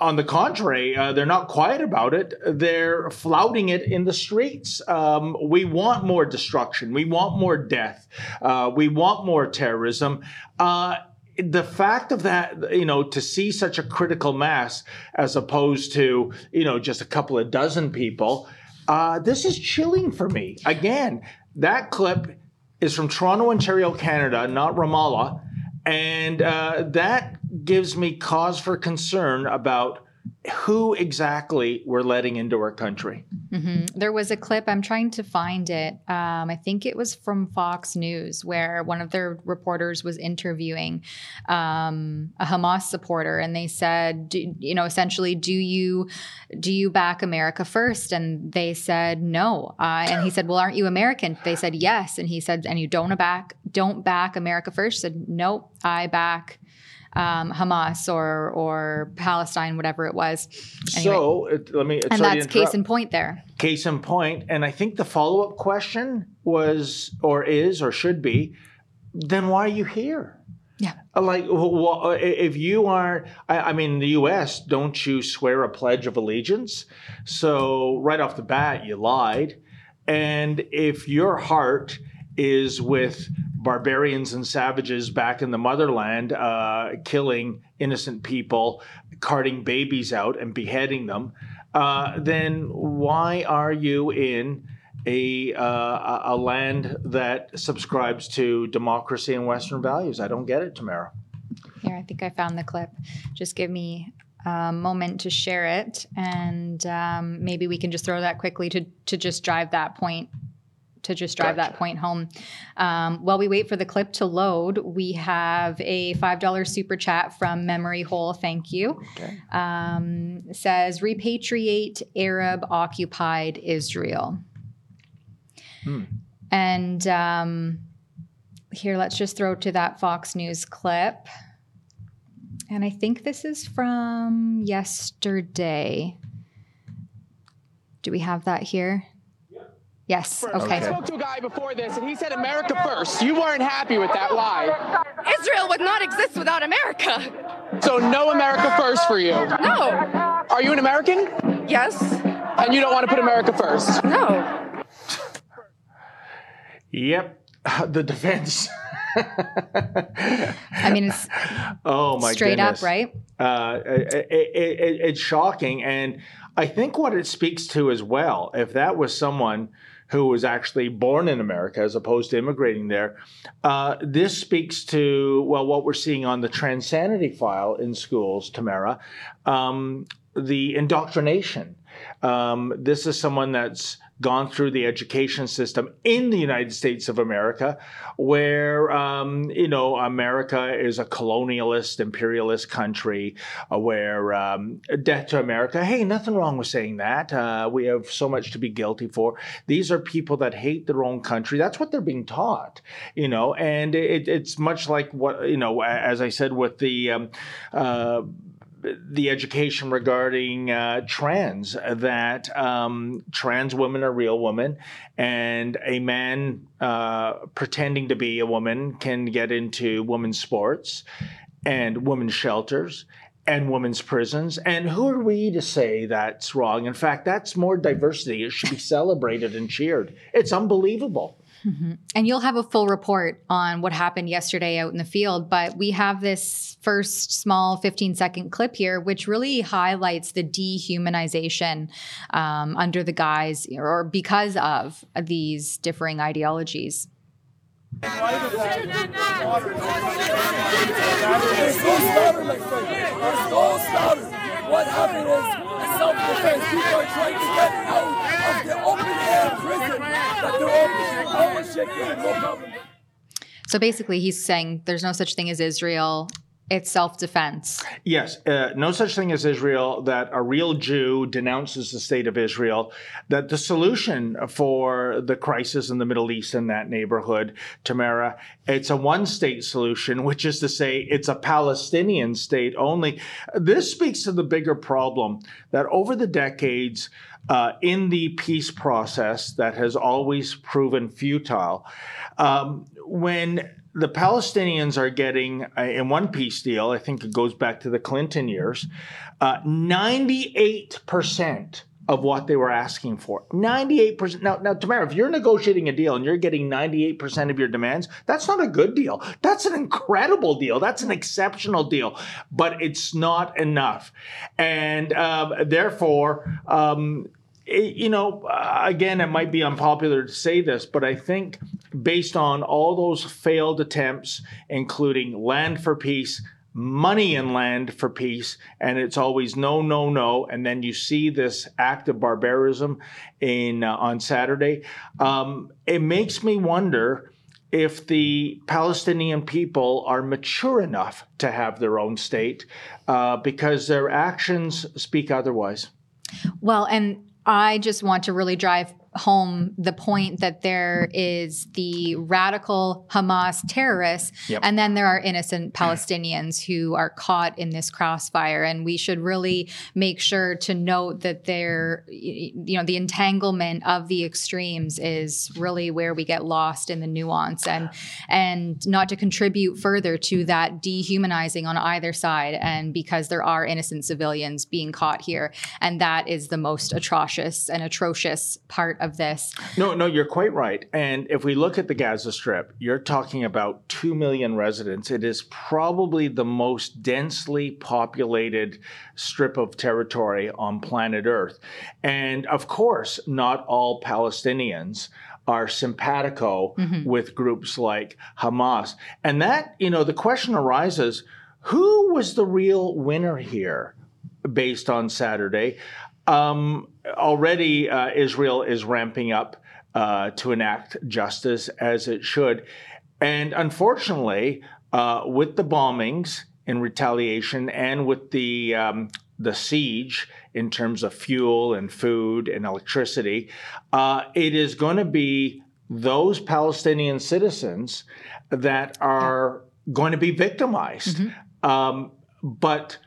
on the contrary, uh, they're not quiet about it. They're flouting it in the streets. Um, we want more destruction. We want more death. Uh, we want more terrorism. Uh, the fact of that, you know, to see such a critical mass as opposed to, you know, just a couple of dozen people, uh, this is chilling for me. Again, that clip is from Toronto, Ontario, Canada, not Ramallah. And uh, that gives me cause for concern about who exactly we're letting into our country. Mhm. There was a clip, I'm trying to find it. Um, I think it was from Fox News, where one of their reporters was interviewing um, a Hamas supporter, and they said, do, you know, essentially, do you do you back America first? And they said no. Uh, and he said, well, aren't you American? They said yes, and he said, and you don't back don't back America first? Said nope, I back. Um, Hamas or or Palestine, whatever it was. Anyway, So it, let me. and that's case in point there. Case in point, and I think the follow up question was, or is, or should be, then why are you here? Yeah. Like, well, if you aren't, I, I mean, in the U.S., don't you swear a pledge of allegiance? So right off the bat, you lied. And if your heart is with barbarians and savages back in the motherland, uh, killing innocent people, carting babies out and beheading them, uh, then why are you in a uh, a land that subscribes to democracy and Western values? I don't get it, Tamara. Here, I think I found the clip. Just give me a moment to share it, and um, maybe we can just throw that quickly to to just drive that point to just drive that point home. Um, while we wait for the clip to load, we have a $5 super chat from Memory Hole. Thank you. Okay. Um, says, repatriate Arab occupied Israel. Hmm. And um, here, let's just throw to that Fox News clip. And I think this is from yesterday. Do we have that here? Yes. Okay. I spoke to a guy before this, and he said America first. You weren't happy with that. Why? Israel would not exist without America. So no America first for you. No. Are you an American? Yes. And you don't want to put America first? No. Yep. [LAUGHS] The defense. I mean, it's [LAUGHS] oh my straight goodness. up, right? Uh, it, it, it, it's shocking, and I think what it speaks to as well, if that was someone who was actually born in America as opposed to immigrating there, uh, this speaks to well what we're seeing on the Transanity file in schools, Tamara, um, the indoctrination. Um, this is someone that's gone through the education system in the United States of America, where um, you know America is a colonialist, imperialist country, uh, where um, death to America. Hey, nothing wrong with saying that. Uh, we have so much to be guilty for. These are people that hate their own country. That's what they're being taught, you know, and it, it's much like what you know, as I said with the. Um, uh, the education regarding uh, trans that um, trans women are real women and a man uh, pretending to be a woman can get into women's sports and women's shelters and women's prisons. And who are we to say that's wrong? In fact, that's more diversity. It should be celebrated and cheered. It's unbelievable. Mm-hmm. And you'll have a full report on what happened yesterday out in the field. But we have this first small 15 second clip here, which really highlights the dehumanization um, under the guise or because of these differing ideologies. What happened self-defense to get out of the open-air prison that they're open. Oh shit, yeah, no problem. So basically, he's saying there's no such thing as Israel. It's self defense. Yes, uh, no such thing as Israel, that a real Jew denounces the state of Israel, that the solution for the crisis in the Middle East in that neighborhood, Tamara, it's a one state solution, which is to say it's a Palestinian state only. This speaks to the bigger problem that over the decades, uh, in the peace process that has always proven futile, um, when the Palestinians are getting uh, in one peace deal, I think it goes back to the Clinton years, uh, 98% of what they were asking for. 98%. Now, now, Tamara, if you're negotiating a deal and you're getting 98% of your demands, that's not a good deal. That's an incredible deal. That's an exceptional deal, but it's not enough. And um, therefore, um, you know, uh, again, it might be unpopular to say this, but I think based on all those failed attempts, including Land for Peace, money in land for peace, and it's always no, no, no, and then you see this act of barbarism in uh, on Saturday. Um, it makes me wonder if the Palestinian people are mature enough to have their own state, uh, because their actions speak otherwise. Well, and I just want to really drive home the point that there is the radical Hamas terrorists, Yep. and then there are innocent Palestinians who are caught in this crossfire. And we should really make sure to note that there, you know, the entanglement of the extremes is really where we get lost in the nuance, and and not to contribute further to that dehumanizing on either side. And because there are innocent civilians being caught here, and that is the most atrocious and atrocious part of this. No, no, you're quite right. And if we look at the Gaza Strip, you're talking about 2 million residents. It is probably the most densely populated strip of territory on planet Earth. And of course, not all Palestinians are simpatico mm-hmm. with groups like Hamas. And that, you know, the question arises who was the real winner here? based on Saturday. Um, already, uh, Israel is ramping up uh, to enact justice as it should. And unfortunately, uh, with the bombings in retaliation and with the um, the siege in terms of fuel and food and electricity, uh, it is going to be those Palestinian citizens that are going to be victimized. Um, but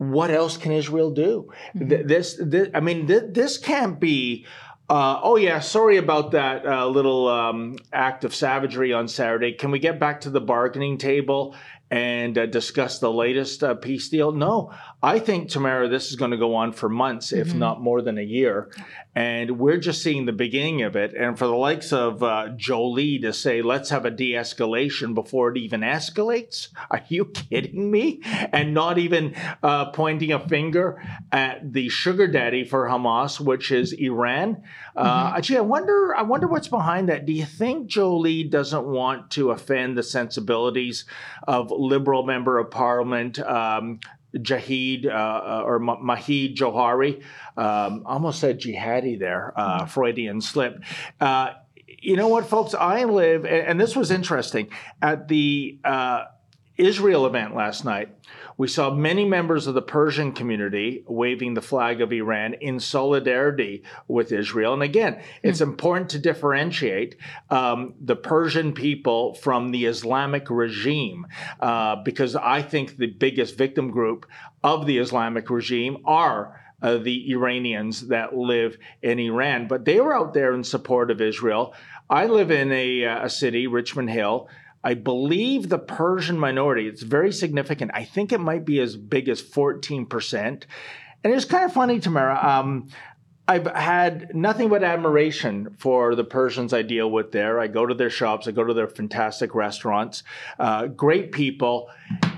what else can Israel do? Th- This, this, I mean, th- this can't be. Uh, oh yeah, sorry about that uh, little um, act of savagery on Saturday. Can we get back to the bargaining table and uh, discuss the latest uh, peace deal? No, I think Tamara, this is going to go on for months, if Mhm. not more than a year, and we're just seeing the beginning of it. And for the likes of uh, Joly to say, "Let's have a de-escalation before it even escalates," [LAUGHS] are you kidding me? And not even uh, pointing a finger at the sugar daddy for Hamas, which is Iran. Uh, gee, I wonder. I wonder what's behind that. Do you think Joly doesn't want to offend the sensibilities of liberal member of parliament? Um, Jahid uh, uh, or Ma- Mahid Jowhari, um, almost said jihadi there, uh, Freudian slip. Uh, you know what, folks? I live, and, and this was interesting at the uh, Israel event last night. We saw many members of the Persian community waving the flag of Iran in solidarity with Israel. And again, it's important to differentiate um, the Persian people from the Islamic regime uh, because I think the biggest victim group of the Islamic regime are uh, the Iranians that live in Iran. But they were out there in support of Israel. I live in a, uh, a city, Richmond Hill. I believe the Persian minority, it's very significant. I think it might be as big as 14%. And it's kind of funny, Tamara. Um, I've had nothing but admiration for the Persians I deal with there. I go to their shops, I go to their fantastic restaurants, uh, great people,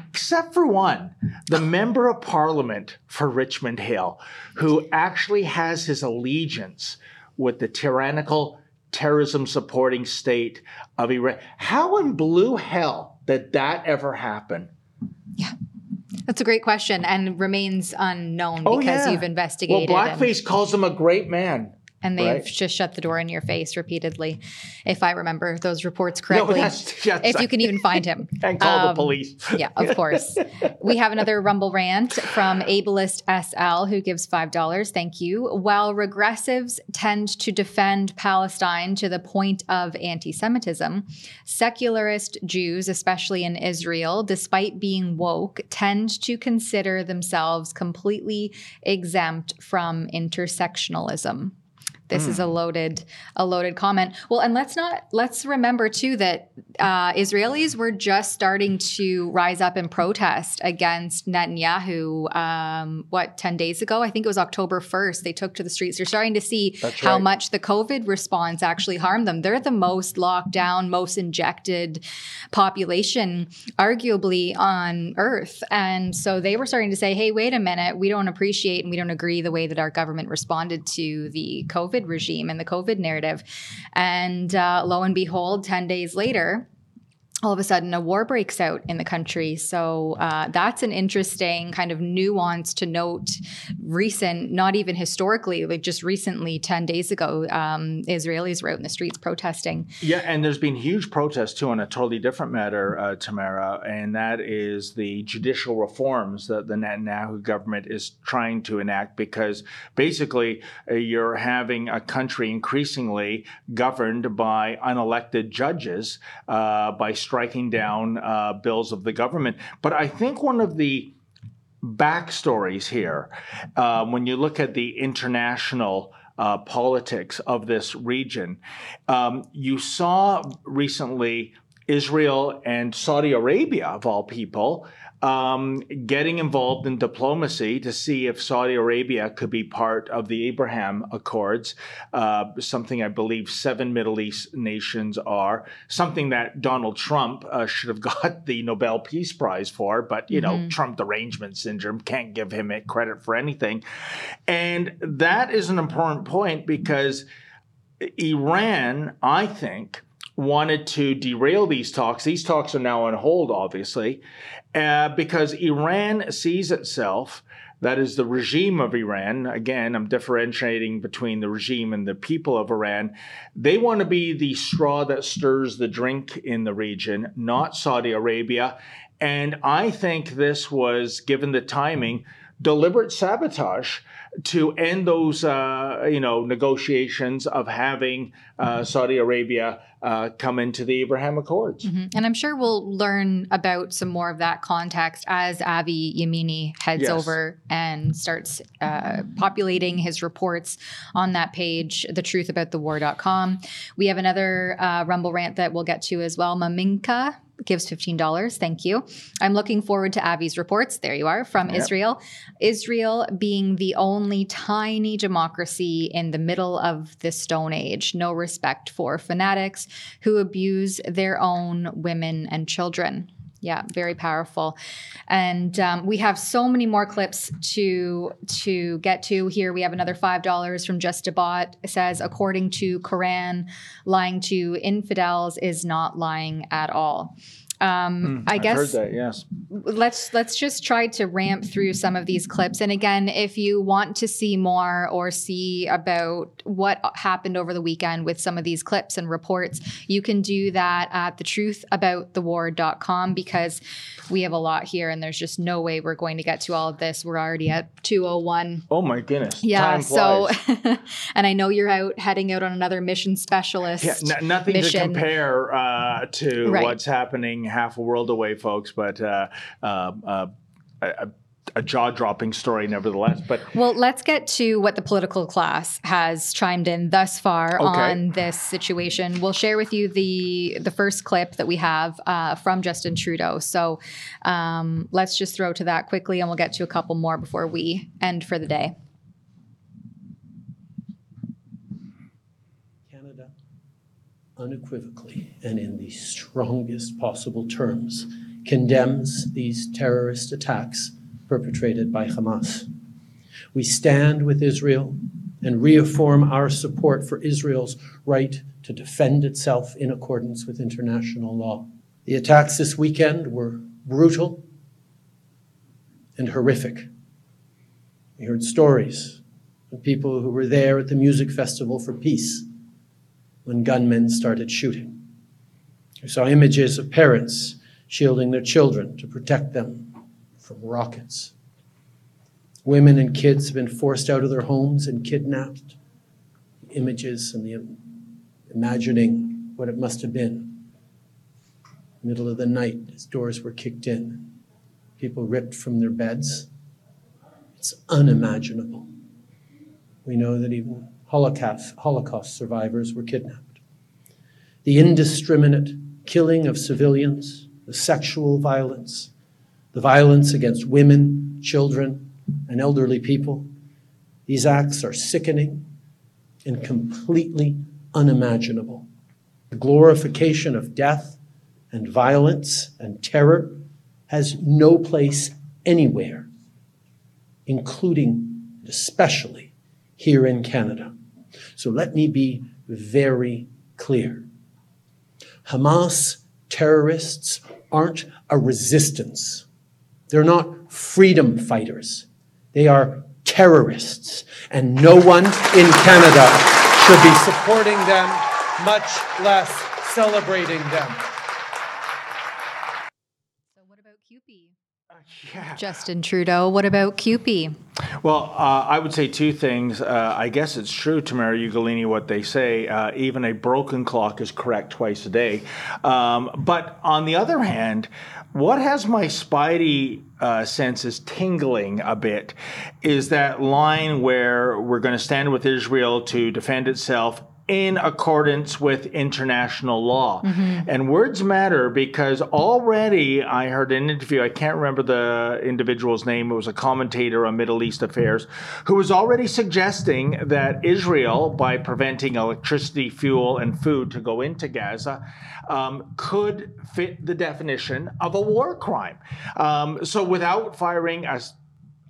except for one, the member of parliament for Richmond Hill, who actually has his allegiance with the tyrannical terrorism supporting state of Iran. How in blue hell did that ever happen? Yeah. That's a great question and remains unknown Oh, because yeah. you've investigated. Well, and- Blackface calls him a great man. And they've right? just shut the door in your face repeatedly, if I remember those reports No, correctly. that's- that's- if you can even find him. [LAUGHS] And call the Um, police. yeah, of [LAUGHS] course. We have another Rumble rant from Ableist SL who gives $5. Thank you. While regressives tend to defend Palestine to the point of anti Semitism, secularist Jews, especially in Israel, despite being woke, tend to consider themselves completely exempt from intersectionalism. This is a loaded, a loaded comment. Well, and let's not let's remember too that uh, Israelis were just starting to rise up and protest against Netanyahu. Um, what ten days ago? I think it was October first. They took to the streets. They're starting to see That's how much the COVID response actually harmed them. They're the most locked down, most injected population, arguably on Earth, and so they were starting to say, "Hey, wait a minute. We don't appreciate and we don't agree the way that our government responded to the COVID regime and the COVID narrative." And uh, lo and behold, ten days later all of a sudden a war breaks out in the country. So uh, that's an interesting kind of nuance to note recent, not even historically, like just recently, 10 days ago, um, Israelis were out in the streets protesting. Yeah, and there's been huge protests too on a totally different matter, uh, Tamara, and that is the judicial reforms that the Netanyahu government is trying to enact because basically uh, you're having a country increasingly governed by unelected judges uh, by striking down uh, bills of the government. But I think one of the backstories here, um, when you look at the international uh, politics of this region, um, you saw recently Israel and Saudi Arabia, of all people, um, getting involved in diplomacy to see if Saudi Arabia could be part of the Abraham Accords, uh, something I believe seven Middle East nations are, something that Donald Trump uh, should have [LAUGHS] got the Nobel Peace Prize for, but you know, Mhm. Trump derangement syndrome can't give him credit for anything. And that is an important point because Iran, I think, wanted to derail these talks. These talks are now on hold, obviously, uh, because Iran sees itself. That is the regime of Iran. Again, I'm differentiating between the regime and the people of Iran. They want to be the straw that stirs the drink in the region, not Saudi Arabia. And I think this was, given the timing, deliberate sabotage to end those, uh, you know, negotiations of having uh, Saudi Arabia uh, come into the Abraham Accords. Mhm. And I'm sure we'll learn about some more of that context as Avi Yamini heads Yes. over and starts uh, populating his reports on that page, the thetruthaboutthewar.com. We have another uh, Rumble rant that we'll get to as well. Maminka gives $15. Thank you. I'm looking forward to Avi's reports. There you are from Yep. Israel. Israel being the only tiny democracy in the middle of the Stone Age. No respect for fanatics who abuse their own women and children. Yeah, very powerful. And um, we have so many more clips to to get to here. We have another five dollars from Just a Bot. It says, according to Quran, lying to infidels is not lying at all. Um, I Hmm, I've guess heard that. Yes. let's let's just try to ramp through some of these clips and again if you want to see more or see about what happened over the weekend with some of these clips and reports you can do that at thetruthaboutthewar.com because we have a lot here and there's just no way we're going to get to all of this we're already at 201 Oh my goodness. yeah so [LAUGHS] and i know you're out heading out on another mission specialist Yeah, n- nothing mission. to compare uh, to Right. what's happening half a world away, folks. But uh, uh, uh, a jaw-dropping story, nevertheless. But Well, let's get to what the political class has chimed in thus far Okay. on this situation. We'll share with you the the first clip that we have uh, from Justin Trudeau. So um, let's just throw to that quickly, and we'll get to a couple more before we end for the day. Canada unequivocally and in the strongest possible terms condemns these terrorist attacks perpetrated by Hamas. We stand with Israel and reaffirm our support for Israel's right to defend itself in accordance with international law. The attacks this weekend were brutal and horrific. We heard stories of people who were there at the music festival for peace when gunmen started shooting. We saw images of parents shielding their children to protect them from rockets. Women and kids have been forced out of their homes and kidnapped. The images and the imagining what it must have been. Middle of the night, as doors were kicked in, people ripped from their beds. It's unimaginable. We know that even Holocaust, Holocaust survivors were kidnapped. The indiscriminate killing of civilians, the sexual violence, the violence against women, children, and elderly people, these acts are sickening and completely unimaginable. The glorification of death and violence and terror has no place anywhere, including and especially here in Canada. So let me be very clear. Hamas terrorists aren't a resistance. They're not freedom fighters. They are terrorists, and no one in Canada should be supporting them, much less celebrating them. Justin Trudeau, what about CUPE? Well, uh, I would say two things. Uh, I guess it's true, Tamara Ugolini, what they say. Uh, even a broken clock is correct twice a day. Um, but on the other hand, what has my spidey uh, senses tingling a bit is that line where we're going to stand with Israel to defend itself in accordance with international law. Mhm. And words matter because already I heard an interview, I can't remember the individual's name, it was a commentator on Middle East affairs, who was already suggesting that Israel, by preventing electricity, fuel, and food to go into Gaza, um, could fit the definition of a war crime. Um, so without firing a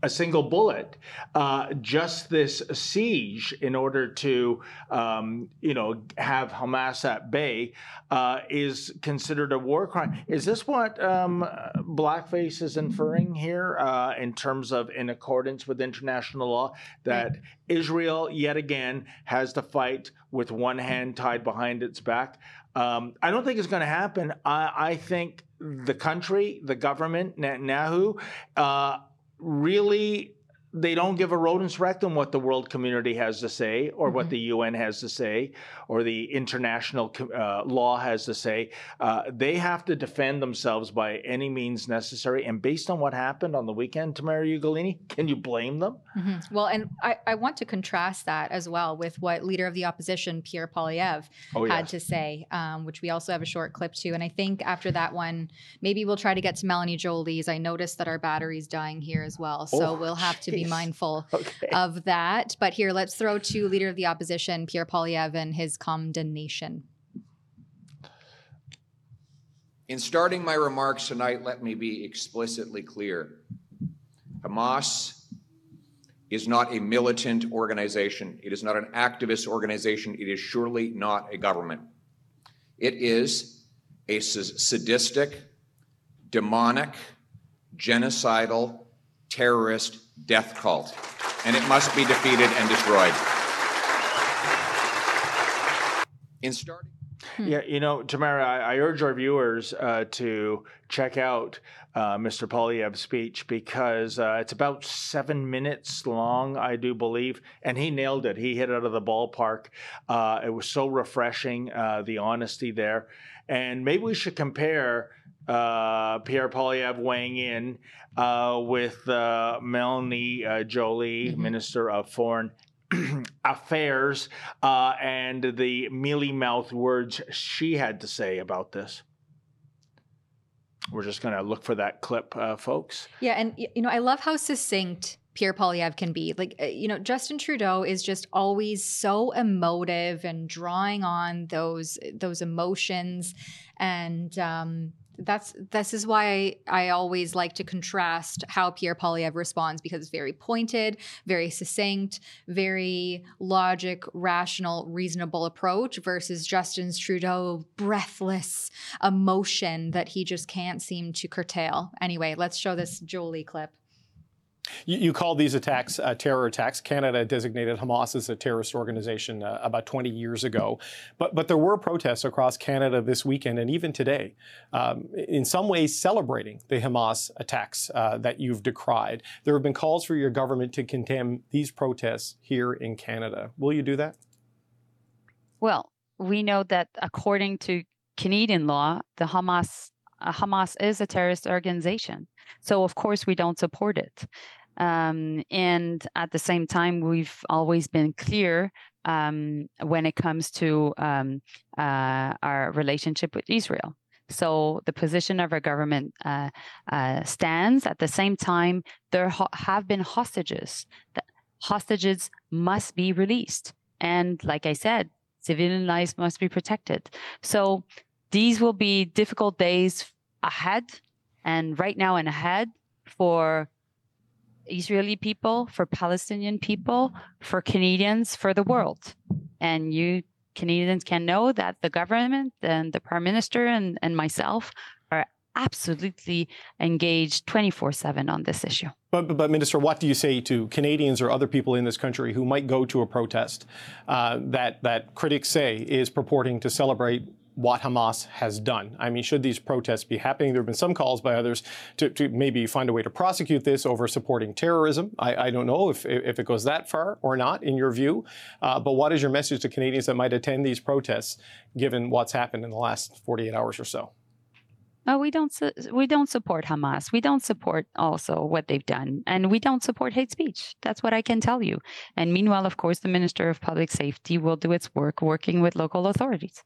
a single bullet, uh, just this siege in order to, um, you know, have Hamas at bay uh, is considered a war crime. Is this what um, Blackface is inferring here uh, in terms of in accordance with international law that Israel yet again has to fight with one hand tied behind its back? Um, I don't think it's going to happen. I, I think the country, the government, Netanyahu, uh, really they don't give a rodent's rectum what the world community has to say or what the UN has to say or the international uh, law has to say. Uh, they have to defend themselves by any means necessary. And based on what happened on the weekend, Tamara Ugolini, can you blame them? Mhm. Well, and I, I want to contrast that as well with what leader of the opposition, Pierre Poilievre, Oh, had yes. to say, um, which we also have a short clip to. And I think after that one, maybe we'll try to get to Melanie Joly's. I noticed that our battery's dying here as well. So Oh, we'll have to be jeez. mindful [LAUGHS] Okay. of that. But here, let's throw to leader of the opposition, Pierre Poilievre, and his condemnation. In starting my remarks tonight, let me be explicitly clear. Hamas is not a militant organization. It is not an activist organization. It is surely not a government. It is a sadistic, demonic, genocidal, terrorist death cult, and it must be defeated and destroyed. In starting Yeah, you know, Tamara, I, I urge our viewers uh, to check out uh, Mr. Poilievre's speech because uh, it's about seven minutes long, I do believe, and he nailed it. He hit it out of the ballpark. Uh, it was so refreshing, uh, the honesty there. And maybe we should compare uh, Pierre Poilievre weighing in uh, with uh, Melanie uh, Joly, Minister of Foreign [CLEARS THROAT] affairs uh, and the mealy mouth words she had to say about this. We're just going to look for that clip, uh, folks. Yeah, and you know, I love how succinct Pierre Poilievre can be. Like, you know, Justin Trudeau is just always so emotive and drawing on those those emotions, and um, that's this is why I, I always like to contrast how Pierre Poilievre responds because it's very pointed, very succinct, very logic, rational, reasonable approach versus Justin Trudeau breathless emotion that he just can't seem to curtail. Anyway, let's show this Joly clip. You, you call these attacks uh, terror attacks. Canada designated Hamas as a terrorist organization uh, about 20 years ago. But, but there were protests across Canada this weekend and even today, um, in some ways celebrating the Hamas attacks uh, that you've decried. There have been calls for your government to condemn these protests here in Canada. Will you do that? Well, we know that according to Canadian law, the Hamas Hamas is a terrorist organization. So of course we don't support it. Um, and at the same time, we've always been clear um, when it comes to um, uh, our relationship with Israel. So the position of our government uh, uh, stands. At the same time, there ho- have been hostages. The hostages must be released, and like I said, civilian lives must be protected. So these will be difficult days ahead, and right now and ahead for Israeli people, for Palestinian people, for Canadians, for the world. And you Canadians can know that the government and the prime minister and, and myself are absolutely engaged 24 7 on this issue. But, but, but, Minister, what do you say to Canadians or other people in this country who might go to a protest uh, that, that critics say is purporting to celebrate what Hamas has done. I mean, should these protests be happening? There have been some calls by others to, to maybe find a way to prosecute this over supporting terrorism. I, I, don't know if, if it goes that far or not, in your view. Uh, but what is your message to Canadians that might attend these protests, given what's happened in the last 48 hours or so? No, we don't. Su- we don't support Hamas. We don't support also what they've done, and we don't support hate speech. That's what I can tell you. And meanwhile, of course, the Minister of Public Safety will do its work, working with local authorities.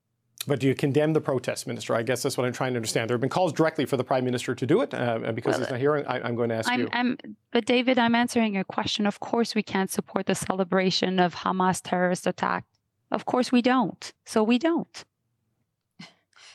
But do you condemn the protest, Minister? I guess that's what I'm trying to understand. There have been calls directly for the Prime Minister to do it, uh, because well, he's not here. I, am going to ask I'm, you. I'm, but David, I'm answering your question. Of course, we can't support the celebration of Hamas terrorist attack. Of course, we don't. So we don't.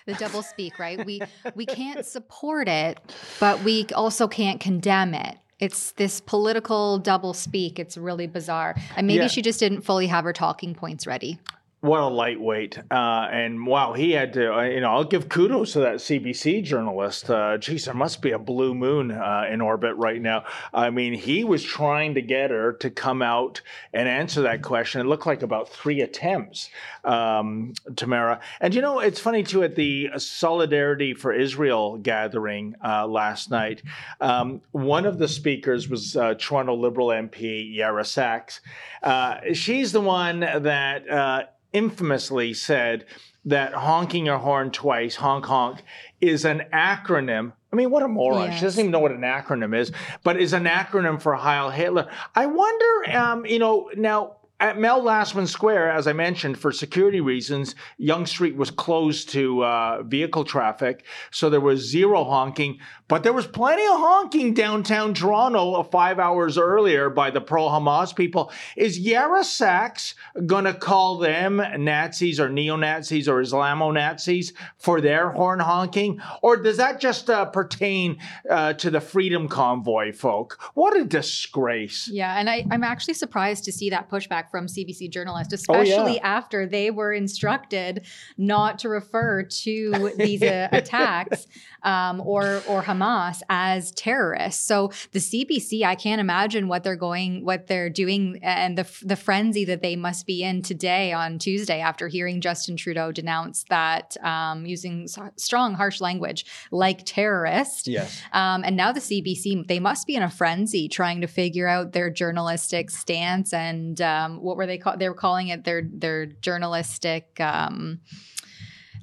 The double speak, right? We [LAUGHS] we can't support it, but we also can't condemn it it's this political double speak. It's really bizarre. And maybe yeah. she just didn't fully have her talking points ready. What a lightweight. Uh, and wow, he had to, uh, you know, I'll give kudos to that CBC journalist. Uh, geez, there must be a blue moon uh, in orbit right now. I mean, he was trying to get her to come out and answer that question. It looked like about three attempts, um, Tamara. And, you know, it's funny too, at the Solidarity for Israel gathering uh, last night, um, one of the speakers was uh, Toronto Liberal MP Yaara Saks. Uh, she's the one that infamously said that honking your horn twice, honk honk, is an acronym. I mean, what a moron. Yes. She doesn't even know what an acronym is, but is an acronym for Heil Hitler. I wonder, um, you know, now at Mel Lastman Square, as I mentioned, for security reasons, Yonge Street was closed to uh, vehicle traffic, so there was zero honking. But there was plenty of honking downtown Toronto five hours earlier by the pro Hamas people. Is Yaara Saks going to call them Nazis or neo Nazis or Islamo Nazis for their horn honking? Or does that just uh, pertain uh, to the Freedom Convoy folk? What a disgrace. Yeah, and I, I'm actually surprised to see that pushback from CBC journalists, especially oh, yeah. after they were instructed not to refer to these uh, [LAUGHS] attacks um, or or Hamas as terrorists. So the CBC, I can't imagine what they're going, what they're doing, and the the frenzy that they must be in today on Tuesday after hearing Justin Trudeau denounce that um, using strong, harsh language like terrorist. Yes. Um, and now the CBC, they must be in a frenzy trying to figure out their journalistic stance and um, what were they call? They were calling it their their journalistic. Um,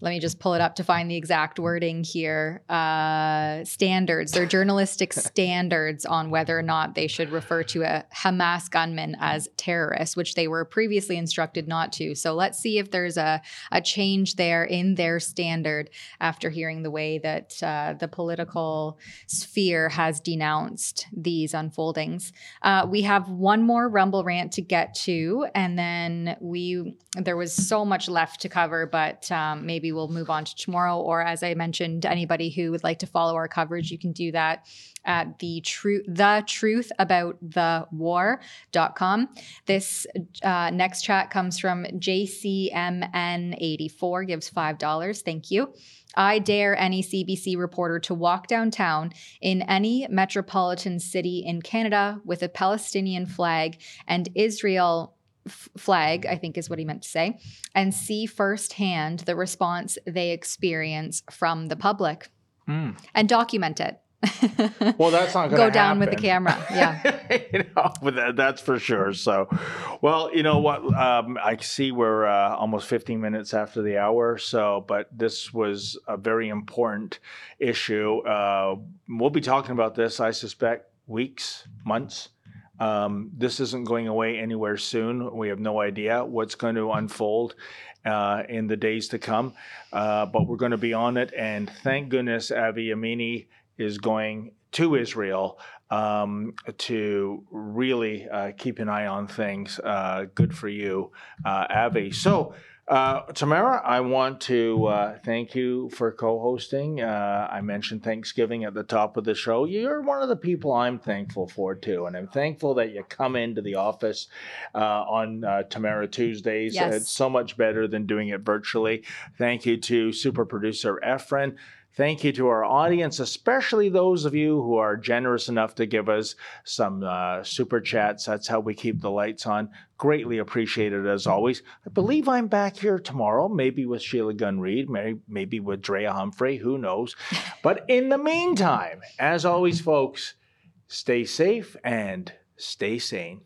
let me just pull it up to find the exact wording here. Uh, standards, their journalistic [LAUGHS] standards on whether or not they should refer to a Hamas gunman as terrorist, which they were previously instructed not to. So let's see if there's a, a change there in their standard after hearing the way that uh, the political sphere has denounced these unfoldings. Uh, we have one more Rumble rant to get to, and then we there was so much left to cover, but um, maybe maybe we'll move on to tomorrow. Or as I mentioned, anybody who would like to follow our coverage, you can do that at the truth the truth about the war.com. This uh, next chat comes from JCMN84, gives $5. Thank you. I dare any CBC reporter to walk downtown in any metropolitan city in Canada with a Palestinian flag and Israel flag, I think is what he meant to say, and see firsthand the response they experience from the public mm. and document it. [LAUGHS] well, that's not going to go down with the camera. [LAUGHS] Yeah, you know, that, that's for sure. So, well, you know what? Um, I see we're uh, almost 15 minutes after the hour. So, but this was a very important issue. Uh, we'll be talking about this, I suspect, weeks, months um, this isn't going away anywhere soon. We have no idea what's going to unfold uh, in the days to come, uh, but we're going to be on it. And thank goodness Avi Yamini is going to Israel um, to really uh, keep an eye on things. Uh, good for you, uh, Avi. So. Uh, Tamara, I want to uh, thank you for co hosting. Uh, I mentioned Thanksgiving at the top of the show. You're one of the people I'm thankful for, too. And I'm thankful that you come into the office uh, on uh, Tamara Tuesdays. Yes. It's so much better than doing it virtually. Thank you to super producer Efren. Thank you to our audience, especially those of you who are generous enough to give us some uh, super chats. That's how we keep the lights on. Greatly appreciated as always. I believe I'm back here tomorrow, maybe with Sheila Gunn Reid, maybe, maybe with Drea Humphrey, who knows. [LAUGHS] But in the meantime, as always, folks, stay safe and stay sane.